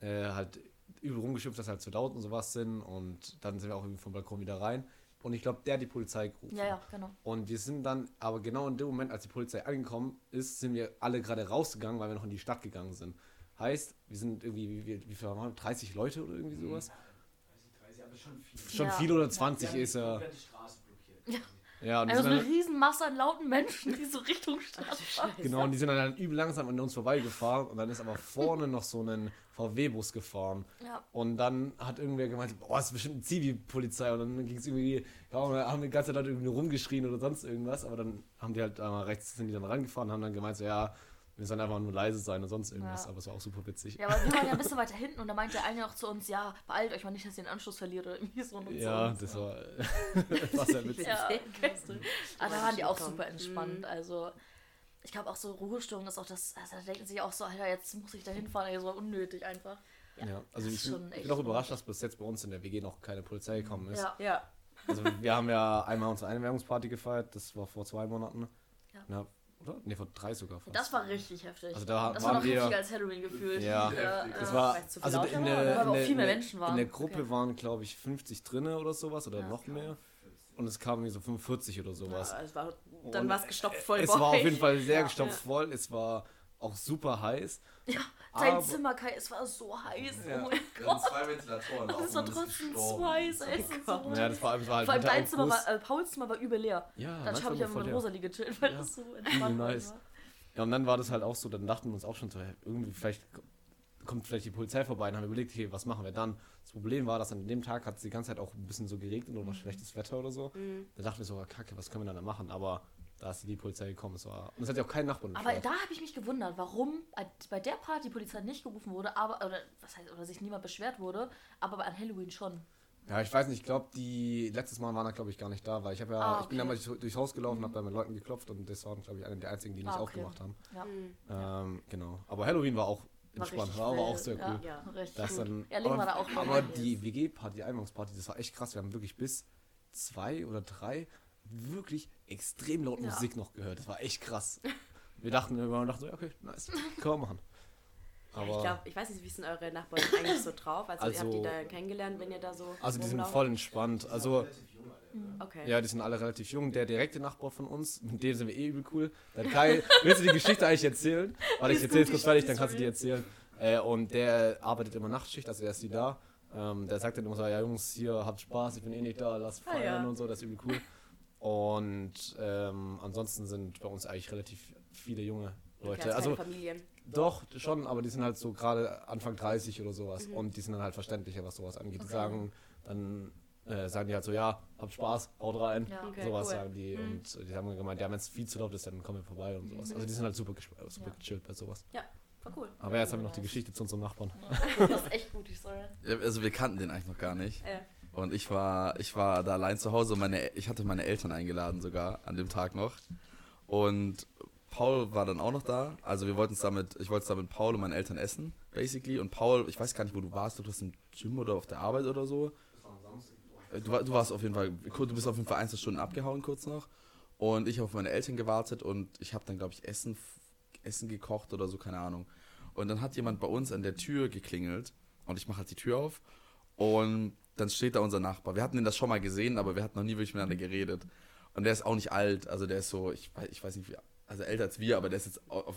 äh, halt übel rumgeschimpft, dass halt zu laut und sowas sind und dann sind wir auch irgendwie vom Balkon wieder rein und ich glaube, der hat die Polizei gerufen. Ja, ja, genau. Und wir sind dann, aber genau in dem Moment, als die Polizei angekommen ist, sind wir alle gerade rausgegangen, weil wir noch in die Stadt gegangen sind. Heißt, wir sind irgendwie, wie, wie, wie viel waren wir? 30 Leute oder irgendwie sowas? Schon Ja. viel oder 20 ist ja. Die Straße blockiert. Ja, und die Also sind eine dann, Riesenmasse an lauten Menschen, die so Richtung Stadt fahren. Genau, und die sind dann übel langsam an uns vorbeigefahren und dann ist aber vorne noch so ein VW-Bus gefahren. Ja. Und dann hat irgendwer gemeint, boah, das ist bestimmt eine Zivi-Polizei. Und dann ging es irgendwie, ja, und dann haben die ganze Leute irgendwie rumgeschrien oder sonst irgendwas. Aber dann haben die halt einmal rechts, sind die dann rangefahren und haben dann gemeint, so, ja, wir sollen einfach nur leise sein und sonst irgendwas. Ja. Aber es war auch super witzig. Ja, aber wir waren ja ein bisschen weiter hinten und da meinte der eine noch zu uns, ja, beeilt euch mal nicht, dass ihr den Anschluss verliert oder irgendwie so. Und Ja, so. das war, das war sehr witzig. Ja. Aber da waren die auch super entspannt. Also, ich glaube auch so Ruhestörung ist auch das, also da denken sich auch so, Alter, jetzt muss ich da hinfahren, ey, so unnötig einfach. Ja, also das ich bin, bin auch überrascht, dass bis jetzt bei uns in der WG noch keine Polizei gekommen ist. Ja. Ja. Also wir haben ja einmal unsere Einwerbungsparty gefeiert, das war vor zwei Monaten. Ja. Ja, oder? Ne, vor drei sogar fast. Das war richtig heftig. Also da das waren war noch wir- heftiger als Halloween gefühlt. Ja, ja das ja. war, weil es zu viel also in war, der, in auch der, viel mehr Menschen waren. in der Gruppe Okay. waren, glaube ich, 50 drinne oder sowas oder Ja. noch mehr. Und es kamen wie so 45 oder sowas. Ja, es war, dann war es gestopft voll es war auf jeden Fall sehr Ja. gestopft voll. Es war auch super heiß. Ja, sein Aber- Zimmer, Kai, es war so heiß. Ja. Oh mein Gott. zwei Ventilatoren Das war trotzdem zu heiß. ey, es ist so Ja, das war, das war halt Vor allem dein Zimmer war, äh, Pauls Zimmer war übel leer. Ja, Dann das habe ich war ja voll mit leer. Rosalie gechillt, weil Ja. das so entspannt nice. war. Ja, und dann war das halt auch so, dann dachten wir uns auch schon so, irgendwie vielleicht kommt vielleicht die Polizei vorbei und haben überlegt, okay, was machen wir dann? Das Problem war, dass an dem Tag hat es die ganze Zeit auch ein bisschen so geregnet oder schlechtes Wetter oder so. Mhm. Da dachten wir so, ah, kacke, was können wir dann da machen? Aber da ist die Polizei gekommen. Es war, und es hat ja auch kein Nachbarn Aber da habe ich mich gewundert, warum bei der Party die Polizei nicht gerufen wurde, aber oder was heißt, oder sich niemand beschwert wurde, aber an Halloween schon. Ja, ich weiß nicht, ich glaube, die letztes Mal waren da, glaube ich, gar nicht da, weil ich habe ja, Ah, ich bin ja okay. mal durch, durchs Haus gelaufen, habe da mit Leuten geklopft und das waren, glaube ich, eine der einzigen, die nicht Ah, okay. aufgemacht haben. Ja. Mhm. Ähm, genau. Aber Halloween war auch War entspannt, richtig war aber auch sehr ja. cool. Ja. Richtig Das gut. dann, ja, Link aber war da auch aber die WG-Party, die Einweihungsparty, das war echt krass. Wir haben wirklich bis zwei oder drei wirklich extrem laut Ja. Musik noch gehört. Das war echt krass. Wir dachten, wir dachten so, ja, okay, nice, können wir machen. Ja, Aber, ich glaube, ich weiß nicht, wie sind eure Nachbarn eigentlich so drauf? Also, ihr habt die Also- da kennengelernt, wenn ihr da so. also die sind voll entspannt. Also, Okay. ja, die sind alle relativ jung. Der direkte Nachbar von uns, mit dem sind wir eh übel cool. Der Kai, willst du die Geschichte eigentlich erzählen? Warte, ich erzähle es kurz fertig, dann kannst du die erzählen. Äh, und der arbeitet immer Nachtschicht, also er ist die da. Ähm, der sagt dann immer so, ja Jungs, hier, habt Spaß, ich bin eh nicht da, lass Ah, feiern ja. und so, das ist übel cool. Und ähm, ansonsten sind bei uns eigentlich relativ viele junge Leute. also Also Familien. doch, schon, aber die sind halt so gerade Anfang 30 oder sowas. Und die sind dann halt verständlicher, was sowas angeht. Die Okay. sagen, dann äh, sagen die halt so, ja, habt Spaß, haut rein. Ja. Okay, sowas cool. sagen die. Und die haben gemeint, ja, wenn es viel zu laut ist, dann kommen wir vorbei und sowas. Also die sind halt super, gesp- super Ja. gechillt bei sowas. Voll cool. Aber jetzt haben wir noch die Geschichte zu unserem Nachbarn. Das ist echt gut, die Story. Ja, Also wir kannten den eigentlich noch gar nicht. Äh, Und ich war, ich war da allein zu Hause. Meine, ich hatte meine Eltern eingeladen sogar an dem Tag noch. Und Paul war dann auch noch da. Also wir wollten es damit, ich wollte es da mit Paul und meinen Eltern essen, basically. Und Paul, ich weiß gar nicht, wo du warst, du warst im Gym oder auf der Arbeit oder so. Äh, Du, du warst auf jeden Fall, du bist auf jeden Fall Einzelstunden abgehauen kurz noch. Und ich habe auf meine Eltern gewartet und ich habe dann, glaube ich, Essen, Essen gekocht oder so, keine Ahnung. Und dann hat jemand bei uns an der Tür geklingelt und ich mache halt die Tür auf und dann steht da unser Nachbar. Wir hatten ihn das schon mal gesehen, aber wir hatten noch nie wirklich miteinander geredet. Und der ist auch nicht alt, also der ist so, ich weiß, ich weiß nicht, wie, also älter als wir, aber der ist jetzt au- auf,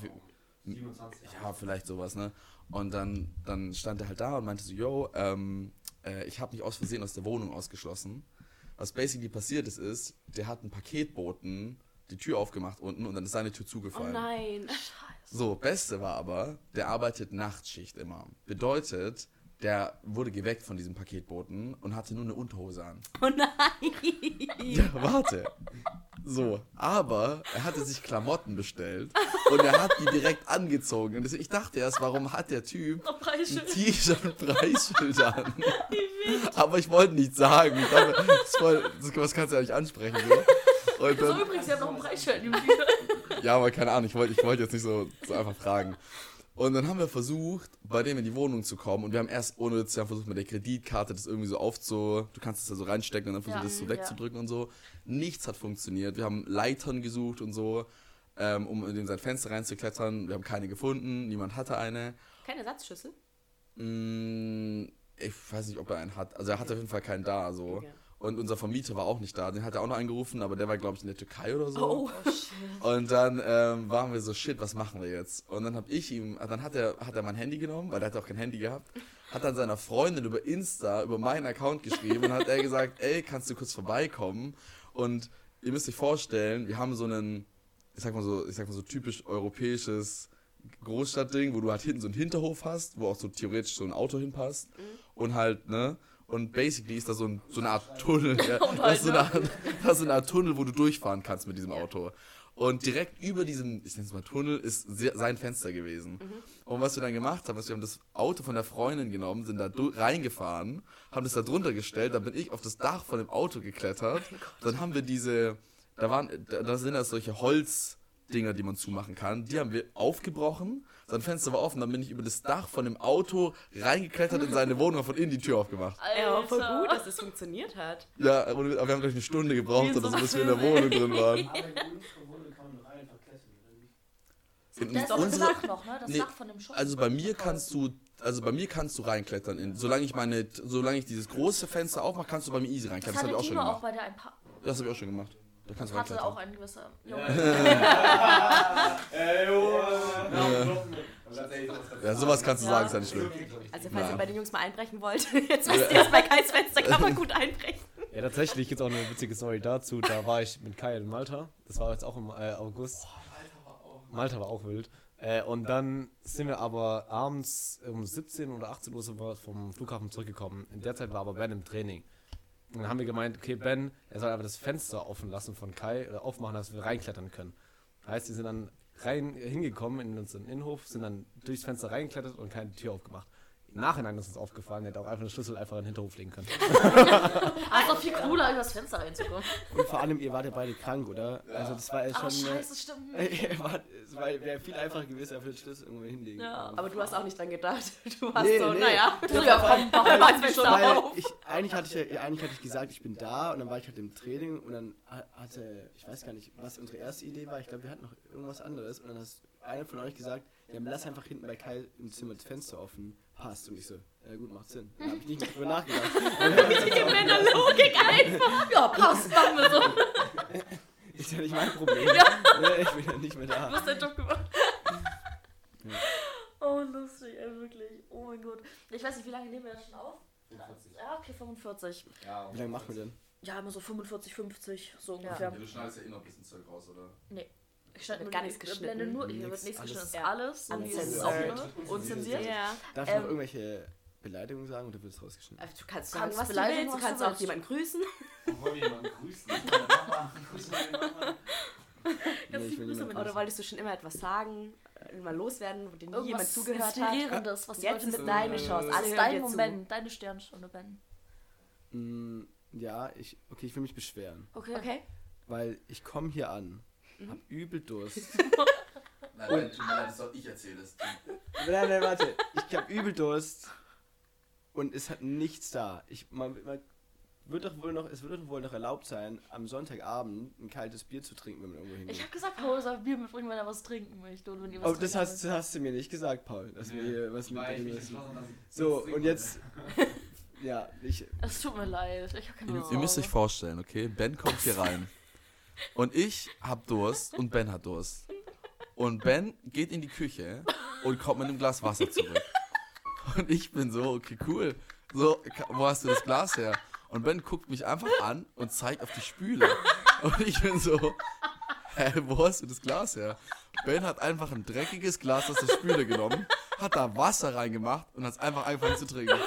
27 ja, vielleicht sowas, ne? Und dann, dann stand er halt da und meinte so, yo, ähm, äh, ich habe mich aus Versehen aus der Wohnung ausgeschlossen. Was basically passiert ist, ist, der hat einen Paketboten die Tür aufgemacht unten und dann ist seine Tür Oh zugefallen. nein. So, Beste war aber, der arbeitet Nachtschicht immer. Bedeutet, der wurde geweckt von diesem Paketboten und hatte nur eine Unterhose an. Oh nein. Ja, warte. So, aber er hatte sich Klamotten bestellt und er hat die direkt angezogen. Und ich dachte erst, warum hat der Typ Noch ein. T-Shirt mit Preisschild an? Aber ich wollte nicht sagen. Ich dachte, das, voll, das, kannst du ja nicht ansprechen. So. Und So, dann, übrigens, ihr habt noch ein Preisschild ja, aber keine Ahnung, ich wollte ich wollte jetzt nicht so, so einfach fragen. Und dann haben wir versucht, bei dem in die Wohnung zu kommen. Und wir haben erst ohne wir haben versucht, mit der Kreditkarte das irgendwie so aufzu... Du kannst es da so reinstecken und dann versucht, Ja, das so ja. wegzudrücken und so. Nichts hat funktioniert. Wir haben Leitern gesucht und so, ähm, um in sein Fenster reinzuklettern. Wir haben keine gefunden. Niemand hatte eine. Keine Ersatzschüssel? Mm, ich weiß nicht, ob er einen hat. Also er hatte auf jeden Fall keinen da. So. Okay. Und unser Vermieter war auch nicht da. Den hat er auch noch angerufen, aber der war, glaube ich, in der Türkei oder so. Oh. Und dann ähm, waren wir so, shit, was machen wir jetzt? Und dann habe ich ihm, dann hat er, hat er mein Handy genommen, weil er hat auch kein Handy gehabt, hat dann seiner Freundin über Insta, über meinen Account geschrieben und hat er gesagt, ey, kannst du kurz vorbeikommen? Und ihr müsst euch vorstellen, wir haben so einen, ich sag mal so, ich sag mal so typisch europäisches Großstadtding, wo du halt hinten so einen Hinterhof hast, wo auch so theoretisch so ein Auto hinpasst und halt, ne? Und basically ist da so, ein, so eine Art Tunnel. Ja, das, ist so eine Art, das ist eine Art Tunnel, wo du durchfahren kannst mit diesem Auto. Und direkt über diesem, ich nenne es mal Tunnel, ist se- sein Fenster gewesen. Und was wir dann gemacht haben, ist, wir haben das Auto von der Freundin genommen, sind da reingefahren, haben das da drunter gestellt, dann bin ich auf das Dach von dem Auto geklettert. Dann haben wir diese, da waren, da, da sind das solche Holzdinger, die man zumachen kann. Die haben wir aufgebrochen. Sein Fenster war offen, dann bin ich über das Dach von dem Auto reingeklettert in seine Wohnung und von innen die Tür aufgemacht. Ja, aber voll gut, dass das funktioniert hat. Ja, aber wir haben glaube ich eine Stunde gebraucht so, bis wir in der Wohnung drin waren. In Das das unsere- Dach noch, ne? Das Nee, Dach von dem Schutz. Also bei mir kannst du, also bei mir kannst du reinklettern. In, solange ich meine, solange ich dieses große Fenster aufmache, kannst du bei mir easy das reinklettern. Das habe hatte ich auch schon auch gemacht. bei der ein paar. Das habe ich auch schon gemacht. Da kannst du Hatte auch ein gewisser Junge. Ja, sowas kannst du sagen, ist ja nicht schlimm. Also falls Ja. ihr bei den Jungs mal einbrechen wollt, jetzt wisst ihr es, bei Kais Fenster kann man gut einbrechen. Ja, tatsächlich gibt es auch eine witzige Story dazu. Da war ich mit Kai in Malta. Das war jetzt auch im äh, August. Malta war auch wild. Äh, und dann sind wir aber abends um 17 oder 18 Uhr sind wir vom Flughafen zurückgekommen. In der Zeit war aber Ben im Training. Dann haben wir gemeint, okay, Ben, er soll einfach das Fenster offen lassen von Kai oder aufmachen, dass wir reinklettern können. Heißt, wir sind dann rein hingekommen in unseren Innenhof, sind dann durchs Fenster reingeklettert und keine Tür aufgemacht. Im Nachhinein ist uns aufgefallen, er hätte auch einfach den Schlüssel einfach in den Hinterhof legen können. Doch viel cooler, übers Fenster reinzukommen. Und vor allem, ihr wart ja beide krank, oder? Also das war ja schon... scheiße, stimmt. äh, wart- Es wäre viel einfacher gewesen, einfach den Schlüssel irgendwo hinlegen. Ja, aber du hast auch nicht dran gedacht. Du hast Nee, so, nee. naja, Ja, ja, komm, mach mal das Fenster auf. ich, eigentlich, hatte ich ja, eigentlich hatte ich gesagt, ich bin da und dann war ich halt im Training und dann ha- hatte, ich weiß gar nicht, was unsere erste Idee war. Ich glaube, wir hatten noch irgendwas anderes und dann hat einer von euch gesagt, ja, lass einfach hinten bei Kai im Zimmer das Fenster offen. Passt. Und ich so, ja gut, macht Sinn. Da habe ich nicht mehr drüber nachgedacht. Die Männerlogik einfach. Ja, passt, machen wir so. Ist ja nicht mein Problem. Nee, ich bin ja nicht mehr Du da. hast deinen Job gemacht. Oh, lustig, ey, wirklich. Oh mein Gott. Ich weiß nicht, wie lange nehmen wir das schon auf? Ja, okay, 45. Wie lange machen wir denn? Ja, immer so 45, 50, so ungefähr. du schneidest ja eh noch ein bisschen Zeug raus, oder? Ich schneide nur Gar nichts ich geschnitten. blende nur, hier wird nichts alles- geschnitten. Ja. Alles, alles Unzensiert. unzensiert. Ja. Darf ich Ähm, noch irgendwelche Beleidigungen sagen oder wird es rausgeschnitten? Also, Du kannst Kannst sagen, was du willst. Du kannst du auch jemanden grüßen. Wollen wir jemanden grüßen? Meine Mama. Nee, Grüße mit- Oder wolltest du schon immer etwas sagen, äh, mal loswerden, wo dir nie jemand zugehört hat? Inspirierendes, was Jetzt ist deine Chance. Das Alle ist hören dein. Moment, deine Sternstunde, Ben. Mm, ja, ich, okay, ich will mich beschweren. Okay. Okay. Weil ich komme hier an, hab übel Durst Nein, tut mir leid, das soll ich erzählen. Nein, nein, warte. Ich hab übel Durst und es hat nichts da. Ich, man, man wird doch wohl noch, es wird doch wohl noch erlaubt sein, am Sonntagabend ein kaltes Bier zu trinken, wenn man irgendwo Ich hingeht. hab gesagt, Paul soll Bier mitbringen, wenn er was trinken möchte. Und wenn ihr was Oh, das hast, das hast du mir nicht gesagt, Paul, dass wir hier was ich mitbringen müssen. ich So, und jetzt. Ja, ich. Es tut mir leid. Ich hab keine Ihr, Lust. ihr müsst euch vorstellen, okay? Ben kommt hier rein. Und ich hab Durst und Ben hat Durst. Und Ben geht in die Küche und kommt mit einem Glas Wasser zurück. Und ich bin so, okay, cool. So, wo hast du das Glas her? Und Ben guckt mich einfach an und zeigt auf die Spüle. Und ich bin so, hä, wo hast du das Glas her? Ben hat einfach ein dreckiges Glas aus der Spüle genommen, hat da Wasser reingemacht und hat es einfach angefangen zu trinken.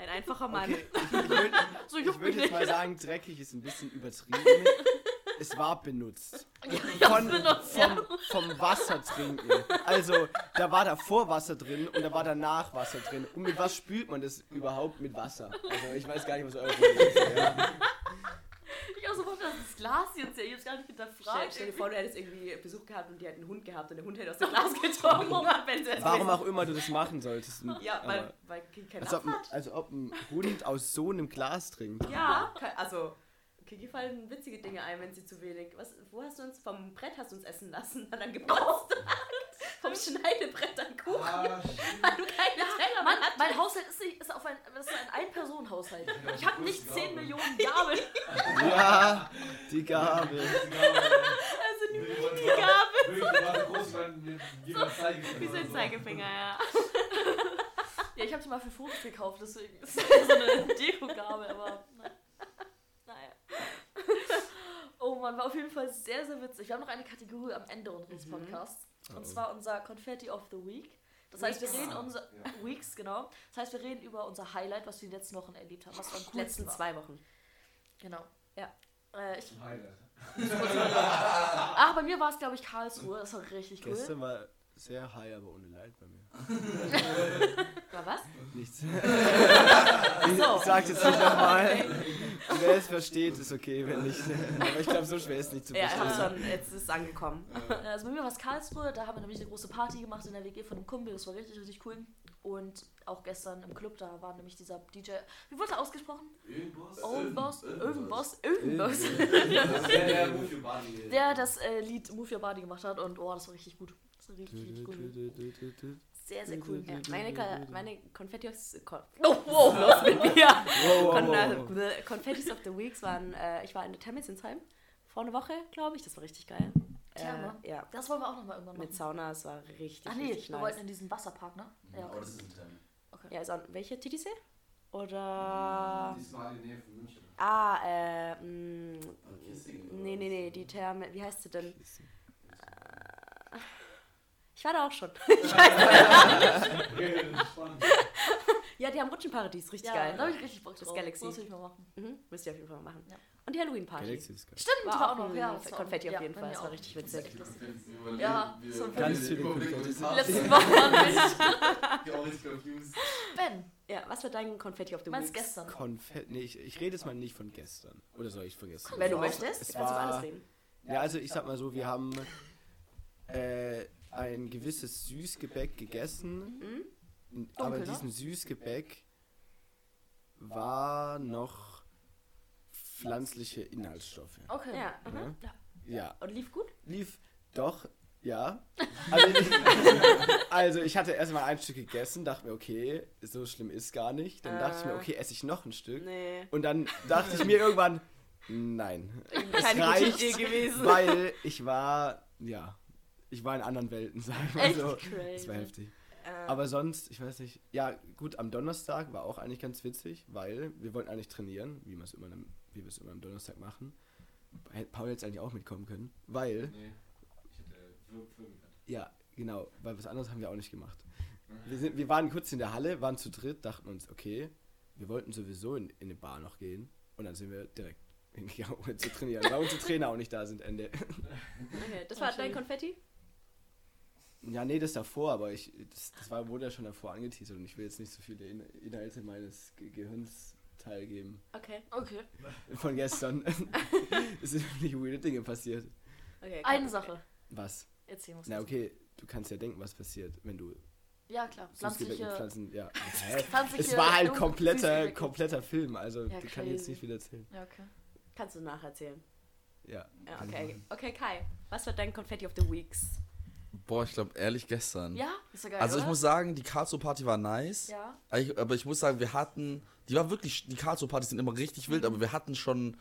Ein einfacher Mann. Okay, ich, ich würde So ich juckt würd jetzt mal sagen, dreckig ist ein bisschen übertrieben. Es war benutzt. Ja, Von, benutzt, vom, vom Wasser trinken. Also, da war davor Wasser drin und da war danach Wasser drin. Und mit was spült man das überhaupt mit Wasser? Also, ich weiß gar nicht, was eure ist. Ja. Ich auch so dass das Glas jetzt ja, ich hab's gar nicht Stell, hinterfragt. stell dir vor, du hättest irgendwie Besuch gehabt und die hätten einen Hund gehabt und der Hund hätte aus dem Glas getrunken. Warum auch immer du das machen solltest. Ja, weil, weil Kiki keinen Als ob, ein- ob Hund aus so einem Glas trinkt. Ja, also Kiki fallen witzige Dinge ein, wenn sie zu wenig. Was, wo hast du uns vom Brett hast du uns essen lassen? Und dann gepasst. vom Schneidebrett an Kuchen. Ah, Weil du keine Teller Mann, hattest. mein Haushalt ist, nicht, ist auf ein, das ist ein Ein-Personen-Haushalt. Ich habe nicht 10 Millionen Gabeln. Ja, die Gabel. Also nur die Gabel. Wirklich, war so groß, weil wir wie so ein. Zeigefinger, ja. Ja, ich habe sie mal für Fotos gekauft, deswegen ist das so eine Deko-Gabel, aber naja. Oh Mann, war auf jeden Fall sehr, sehr witzig. Wir haben noch eine Kategorie am Ende unseres Podcasts. Und zwar unser Confetti of the Week. Das heißt, wir reden unser Weeks, genau. Das heißt, wir reden über unser Highlight, was wir die letzten Wochen erlebt haben, was wir Die letzten war. zwei Wochen. Genau. Ja. Äh, ich, Highlight. ach, bei mir war es, glaube ich, Karlsruhe. Das war richtig cool. Gestern war sehr high, aber ohne Leid bei mir. War was? Nichts. So. Ich sag's jetzt nicht nochmal. Wer es versteht, ist okay, wenn nicht. Aber ich glaube, so schwer ist es nicht zu Ja, ich verstehen. hab schon, jetzt ist es angekommen. Also bei mir war es Karlsruhe, da haben wir nämlich eine große Party gemacht in der WG von einem Kumpel, das war richtig, richtig cool. Und auch gestern im Club, da war nämlich dieser DJ, wie wurde er ausgesprochen? Ovenboss, Das wäre der der das äh, Lied Move Your Body gemacht hat und oh, das war richtig gut. Das war richtig, gut. Sehr, sehr cool. Ja, meine, Ka- meine Konfettis. Kon oh, wow, los mit mir! Wow, Kon wow, äh, wow. the Konfettis of the Weeks waren. Äh, ich war in der Thermisinsheim vor einer Woche, glaube ich. Das war richtig geil. Therme? Äh, ja. Das wollen wir auch nochmal irgendwann Mit machen. Sauna, es war richtig, Ach nee, richtig wir nice. wollten in diesen Wasserpark, ne? Ja, Aber okay. das ist ein Termin. Ja, ist auch, welche Titisee? Oder. Diesmal in der Nähe von München. Ah, äh. Mh, Kissing, oder nee, nee, was? nee, die Therme. Wie heißt sie denn? Äh, Ich war da auch schon. ich weiß. Ja, die haben Rutschenparadies, richtig ja, geil. da habe ich richtig Bock Das drauf. Galaxy. Das will ich mal machen. Mhm, müsst ihr auf jeden Fall mal machen. Ja. Und die Halloween-Party. Galaxy ist geil. Stimmt, War war auch noch, ein ja. war Konfetti auf jeden Fall, das war auch. richtig witzig. Ja, so Ganz wir- viele wir- always confused. Ben, Ja, was wird dein Konfetti auf the meinst gestern? Konfett. Nee, ich, ich rede jetzt mal nicht von gestern. Oder soll ich von gestern? Wenn du möchtest, Es kannst du über war- alles reden. Ja, also ich sag mal so, wir haben äh, ein gewisses Süßgebäck gegessen. Mhm. aber in ne? diesem Süßgebäck war noch pflanzliche Inhaltsstoffe. Okay. Ja, aha. Ja. ja. Und lief gut? Lief doch, ja. Also ich, also ich hatte erstmal ein Stück gegessen, dachte mir, okay, so schlimm ist gar nicht. Dann dachte ich mir, Äh. okay, esse ich noch ein Stück. Nee. Und dann dachte ich mir irgendwann, nein. Es Keine gute reicht, Idee gewesen. Weil ich war, ja, ich war in anderen Welten, sag ich mal Echt so. crazy. Das war heftig. Äh, Aber sonst, ich weiß nicht, ja, gut, am Donnerstag war auch eigentlich ganz witzig, weil wir wollten eigentlich trainieren, wie wir es immer, am- wie wir es immer am Donnerstag machen. Hätte Paul jetzt eigentlich auch mitkommen können, weil, Nee. Ich hätte Flo gekannt. ja, genau, weil was anderes haben wir auch nicht gemacht. Wir, sind, wir waren kurz in der Halle, waren zu dritt, dachten uns, okay, wir wollten sowieso in, in eine Bar noch gehen und dann sind wir direkt hingegangen, um zu trainieren, weil unsere Trainer auch nicht da sind, Ende. okay. Das war dein Konfetti? Ja, nee, das davor, aber ich, das, das war, wurde ja schon davor angeteasert und ich will jetzt nicht so viele In Inhalte meines Ge Gehirns teilgeben Okay. Okay. von gestern. es sind nicht weirde Dinge passiert. okay Eine Sache. Was? Erzähl uns. Na, okay, du kannst ja denken, was passiert, wenn du Ja, klar. Pflanzliche Pflanzliche. Pflanzen, ja. Pflanzliche Es war halt kompletter, kompletter Film, also Ja, die kann ich jetzt nicht wieder erzählen. Ja, okay. Kannst du nacherzählen. Ja. Ja, ich okay. Okay, Kai. Was wird dein Confetti of the Weeks? Boah, ich glaube ehrlich gestern. Ja, ist ja geil. Also ich oder? muss sagen, die Karlsruhe Party war nice. Ja. Aber ich, aber ich muss sagen, wir hatten, die war wirklich, die Karlsruhe Partys sind immer richtig wild, aber wir hatten schon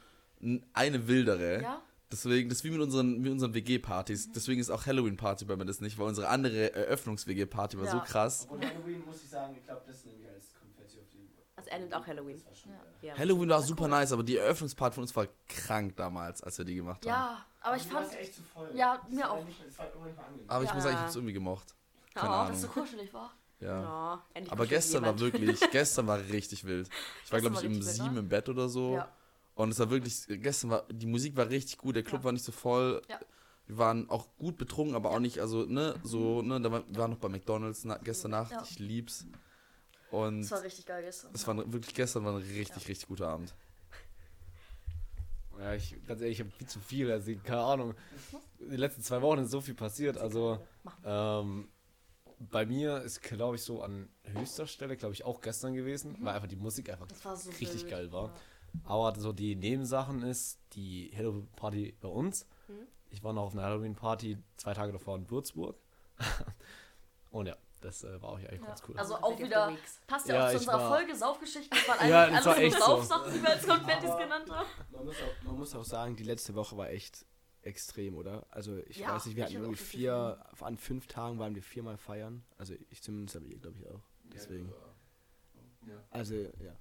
eine wildere. Ja. Deswegen, das ist wie mit unseren, mit unseren WG-Partys. Deswegen ist auch Halloween-Party bei mir das nicht, weil unsere andere Eröffnungs-WG-Party war so Ja. krass. Und Halloween muss ich sagen, ich glaube, das nehme ich als Konfetti auf die. Also er nimmt auch Halloween. Ja. Halloween war super nice, aber die Eröffnungsparty von uns war krank damals, als wir die gemacht haben. Ja, aber ich fand. echt zu voll. Ja, mir auch. Aber ich Ja. muss sagen, ich hab's irgendwie gemocht. Keine Oh, Dass Ahnung. so kuschelig war. Ja. Endlich Aber kuschelt gestern war jemand. wirklich, gestern war richtig wild. Ich war, Gestern glaube ich, um richtig wild, sieben ne? im Bett oder so. Ja. Und es war wirklich, gestern war, die Musik war richtig gut, der Club Ja. war nicht so voll. Ja. Wir waren auch gut betrunken, aber auch nicht, also, ne, so, ne, da war, wir waren noch bei McDonalds na, gestern Nacht, Ja. ich lieb's. Und Es war richtig geil gestern. es war wirklich, gestern war ein richtig, richtig guter Abend. Ja, ich, ganz ehrlich, ich habe viel zu viel. Also, keine Ahnung. Die letzten zwei Wochen ist so viel passiert. Also, ähm, bei mir ist, glaube ich, so an höchster Stelle, glaube ich, auch gestern gewesen, weil einfach die Musik einfach so richtig wild. geil war. Ja. Aber so die Nebensachen ist die Halloween-Party bei uns. Ich war noch auf einer Halloween-Party zwei Tage davor in Würzburg. Und ja, das äh, war auch eigentlich Ja. ganz cool. Also auch wieder, passt ja, Ja, auch zu unserer war- Folge Saufgeschichten. Das waren Ja, eigentlich das war alles echt so. Saufsachen, die wir als Konfettis genannt haben. Man muss, auch, man muss auch sagen, die letzte Woche war echt extrem, oder? Also ich Ja, weiß nicht, wir hatten irgendwie vier, an fünf Tagen waren wir viermal feiern. Also ich zumindest, aber ihr glaube ich auch. Deswegen. Also ja.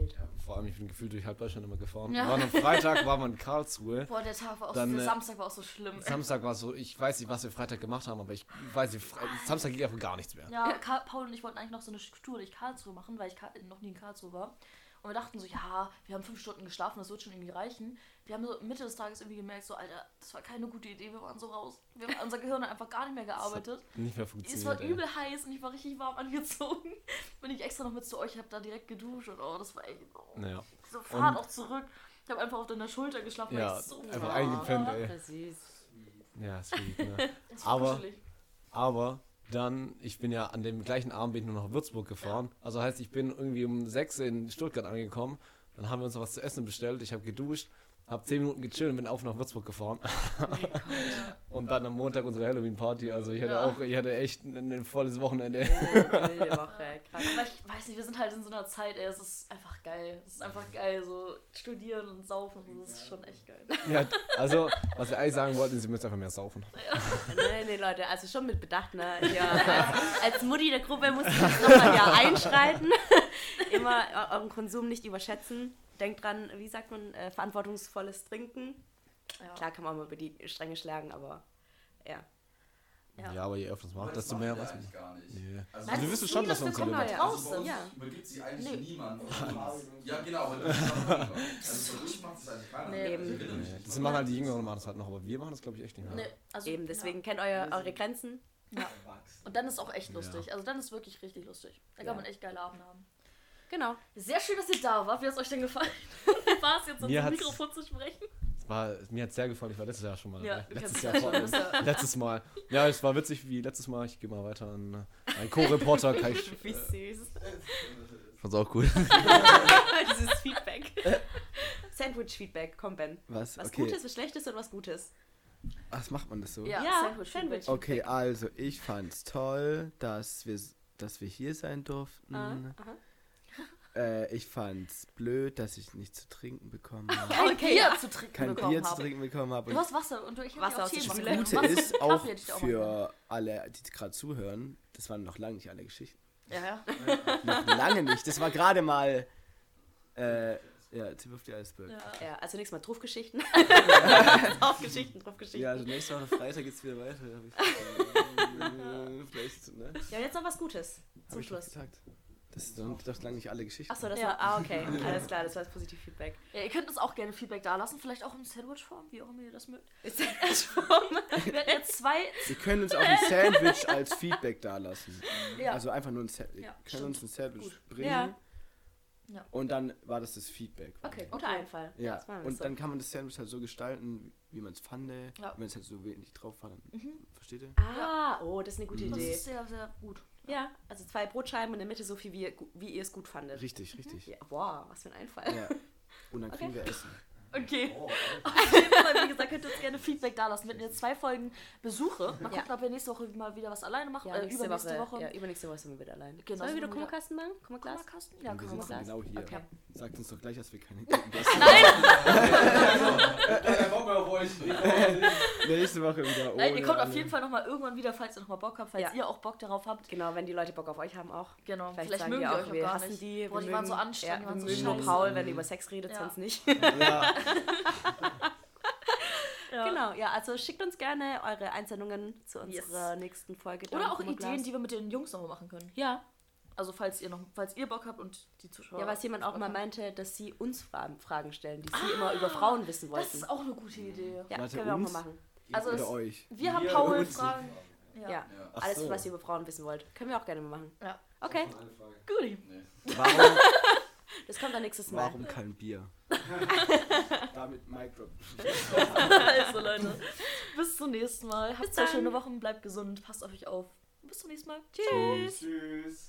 Wild. Vor allem, ich bin gefühlt durch halb Deutschland immer gefahren. Ja. Wir waren am Freitag, waren wir in Karlsruhe. Boah, der Tag war auch Dann, so, der äh, Samstag war auch so schlimm. Samstag war so, ich weiß nicht, was wir Freitag gemacht haben, aber ich weiß nicht, Samstag ging einfach gar nichts mehr. Ja, Karl, Paul und ich wollten eigentlich noch so eine Tour durch Karlsruhe machen, weil ich noch nie in Karlsruhe war. Und wir dachten so, ja, wir haben fünf Stunden geschlafen, das wird schon irgendwie reichen. Wir haben so Mitte des Tages irgendwie gemerkt, so, Alter, das war keine gute Idee, wir waren so raus. Wir haben, unser Gehirn hat einfach gar nicht mehr gearbeitet. Nicht mehr Es funktioniert. war ey. übel heiß und ich war richtig warm angezogen. Bin ich extra noch mit zu euch, hab da direkt geduscht und oh, das war echt oh, Naja. so Fahrt Und- auch zurück. Ich habe einfach auf deiner Schulter geschlafen, weil Ja, ich so einfach war. eingepennt, ey. Süß. Ja, sweet, ne? Es war Aber- kuschelig. Aber dann, ich bin ja an dem gleichen Abend bin ich nur nach Würzburg gefahren. Also heißt, ich bin irgendwie um 6 in Stuttgart angekommen. Dann haben wir uns noch was zu essen bestellt. Ich habe geduscht, habe 10 Minuten gechillt und bin auf nach Würzburg gefahren. und dann am Montag unsere Halloween-Party. Also ich hatte Ja. auch, ich hatte echt ein, ein volles Wochenende. Wilde Woche. Krass. Aber ich weiß nicht, wir sind halt in so einer Zeit, ey, es ist einfach geil. Es ist einfach geil, so studieren und saufen, das ist schon echt geil. ja, also, was wir eigentlich sagen wollten, sie müssen einfach mehr saufen. Nee, nee, Leute, also schon mit Bedacht, ne? Ja, als, als Mutti der Gruppe muss ich jetzt nochmal ja einschreiten. Immer eu- euren Konsum nicht überschätzen. Denkt dran, wie sagt man, äh, verantwortungsvolles Trinken. Ja. Klar kann man mal über die Stränge schlagen, aber ja. Ja. Ja, aber je öfter es macht, desto mehr was. gar nicht. Nee. Also, Nein, wir das wissen ist schon, dass wir uns halt raus. ja. übergibt sich eigentlich Nee. niemand. Ja, genau, Also für dich macht es eigentlich keiner. Nee. Eben. Nee, Das machen halt die Jüngeren machen das halt noch, aber wir machen das glaube ich echt nicht mehr. Nee, also, Eben, deswegen kennt euer, eure Grenzen. Ja. ja. Und dann ist auch echt lustig. Also dann ist wirklich richtig lustig. Da kann Ja. man echt geile Abende haben. Genau. Sehr schön, dass ihr da wart. Wie hat es euch denn gefallen? Wie war es jetzt, ins hat's- Mikrofon zu sprechen? Es war, mir hat sehr gefallen, ich war letztes Jahr schon mal Ja, dabei. du Letztes Jahr das vor schon, allem. ja- Letztes Mal. Ja, es war witzig wie letztes Mal. Ich gehe mal weiter an äh, einen Co-Reporter. Wie süß. Ich fand's auch cool. Dieses Feedback. Sandwich-Feedback, komm Ben. Was? Was okay. Gutes, was Schlechtes oder was Gutes? Ach, macht man das so? Ja, Ja, Sandwich. Sandwich. Okay, also ich fand's toll, dass wir, dass wir hier sein durften. Ah, aha. Äh, ich fand's blöd, dass ich nichts zu trinken bekommen habe. Kein Okay, Bier ja. zu trinken Kein bekommen Bier zu habe. trinken bekommen habe. Du hast Wasser und du, ich hab Wasser aus gemacht. Gute ist auch Kaffee hätte ich auch mal für alle, die gerade zuhören, das waren noch lange nicht alle Geschichten. Ja, ja. Noch lange nicht. Das war gerade mal äh, ja, Tipp auf die Eisberg. ja. Ja, also nächstes Mal Truffgeschichten. Truffgeschichten, Truffgeschichten. Ja, Ja, also nächste Woche Freitag geht's wieder weiter. Hab ich, äh, vielleicht, ne? und jetzt noch was Gutes Hab zum ich doch Schluss. Das sind doch lange nicht alle Geschichten. Achso, das Ja. war. Ah, okay. Alles klar, das war das positive Feedback. ja, ihr könnt uns auch gerne Feedback da lassen, vielleicht auch in Sandwich-Form, wie auch immer ihr das mögt. Ist das Wir hatten jetzt zwei. Wir können uns auch ein Sandwich als Feedback dalassen. Ja. Also einfach nur ein Sandwich. Ja, wir können uns ein Sandwich Gut. bringen. Ja. Ja. Und dann war das das Feedback. Okay, guter Einfall. Ja, das und so. dann kann man das Sandwich halt so gestalten, wie man es fand. Ja. Wenn es halt so wenig drauf war, dann. Versteht ihr? Ah, oh, das ist eine gute Das Idee. ist sehr, sehr gut. Ja, also zwei Brotscheiben und in der Mitte so viel, wie ihr, wie ihr es gut fandet. Richtig, richtig. Ja, wow, was für ein Einfall. Ja. Und dann kriegen wir Essen. Okay. Auf jeden Fall, wie gesagt, könnt ihr uns gerne Feedback da lassen. Wir hatten jetzt zwei Folgen Besuche. Mal Ja. gucken, ob wir nächste Woche mal wieder was alleine machen. Ja, äh, nächste übernächste Woche, Woche. Ja, übernächste Woche sind wir wieder allein. Genau, Sollen wir wieder Kummerkasten machen? Kummerglas? Kummerkasten? Ja, machen. genau hier. Okay. Sagt uns doch gleich, dass wir keine guten Gäste Keiner Bock mehr auf euch. Nächste Woche wieder. Nein, ihr kommt auf alle. jeden Fall nochmal irgendwann wieder, falls ihr nochmal Bock habt, falls Ja. ihr auch Bock darauf habt. Genau, wenn die Leute Bock auf euch haben auch. Genau, Vielleicht, vielleicht, sagen mögen wir die auch, euch auch wir gar nicht. die. Boah, die waren so anstrengend, Ja, die wir waren so mögen nur. Paul, wenn er über Sex redet, Ja. sonst nicht. Ja, Ja. Genau, ja, also schickt uns gerne eure Einsendungen zu unserer nächsten Folge. Oder auch. Ideen, die wir mit den Jungs nochmal machen können. Ja, Also falls ihr noch, falls ihr Bock habt und die Zuschauer. ja, was jemand auch mal meinte, dass sie uns Fragen, Fragen stellen, die sie immer über Frauen wissen Das wollten. ist auch eine gute Idee. Ja, Warte, können wir auch uns? mal machen. Also es, euch. wir haben Wir Paul. Fragen. Ja, Ja. Alles, so. was ihr über Frauen wissen wollt. Können wir auch gerne mal machen. Ja. Okay, Guti. Warum, das kommt dann nächstes Mal. warum kein Bier? Damit Micro. Also Leute, bis zum nächsten Mal. Habt zwei schöne Wochen, bleibt gesund, passt auf euch auf. Bis zum nächsten Mal. Tschüss. Tschüss.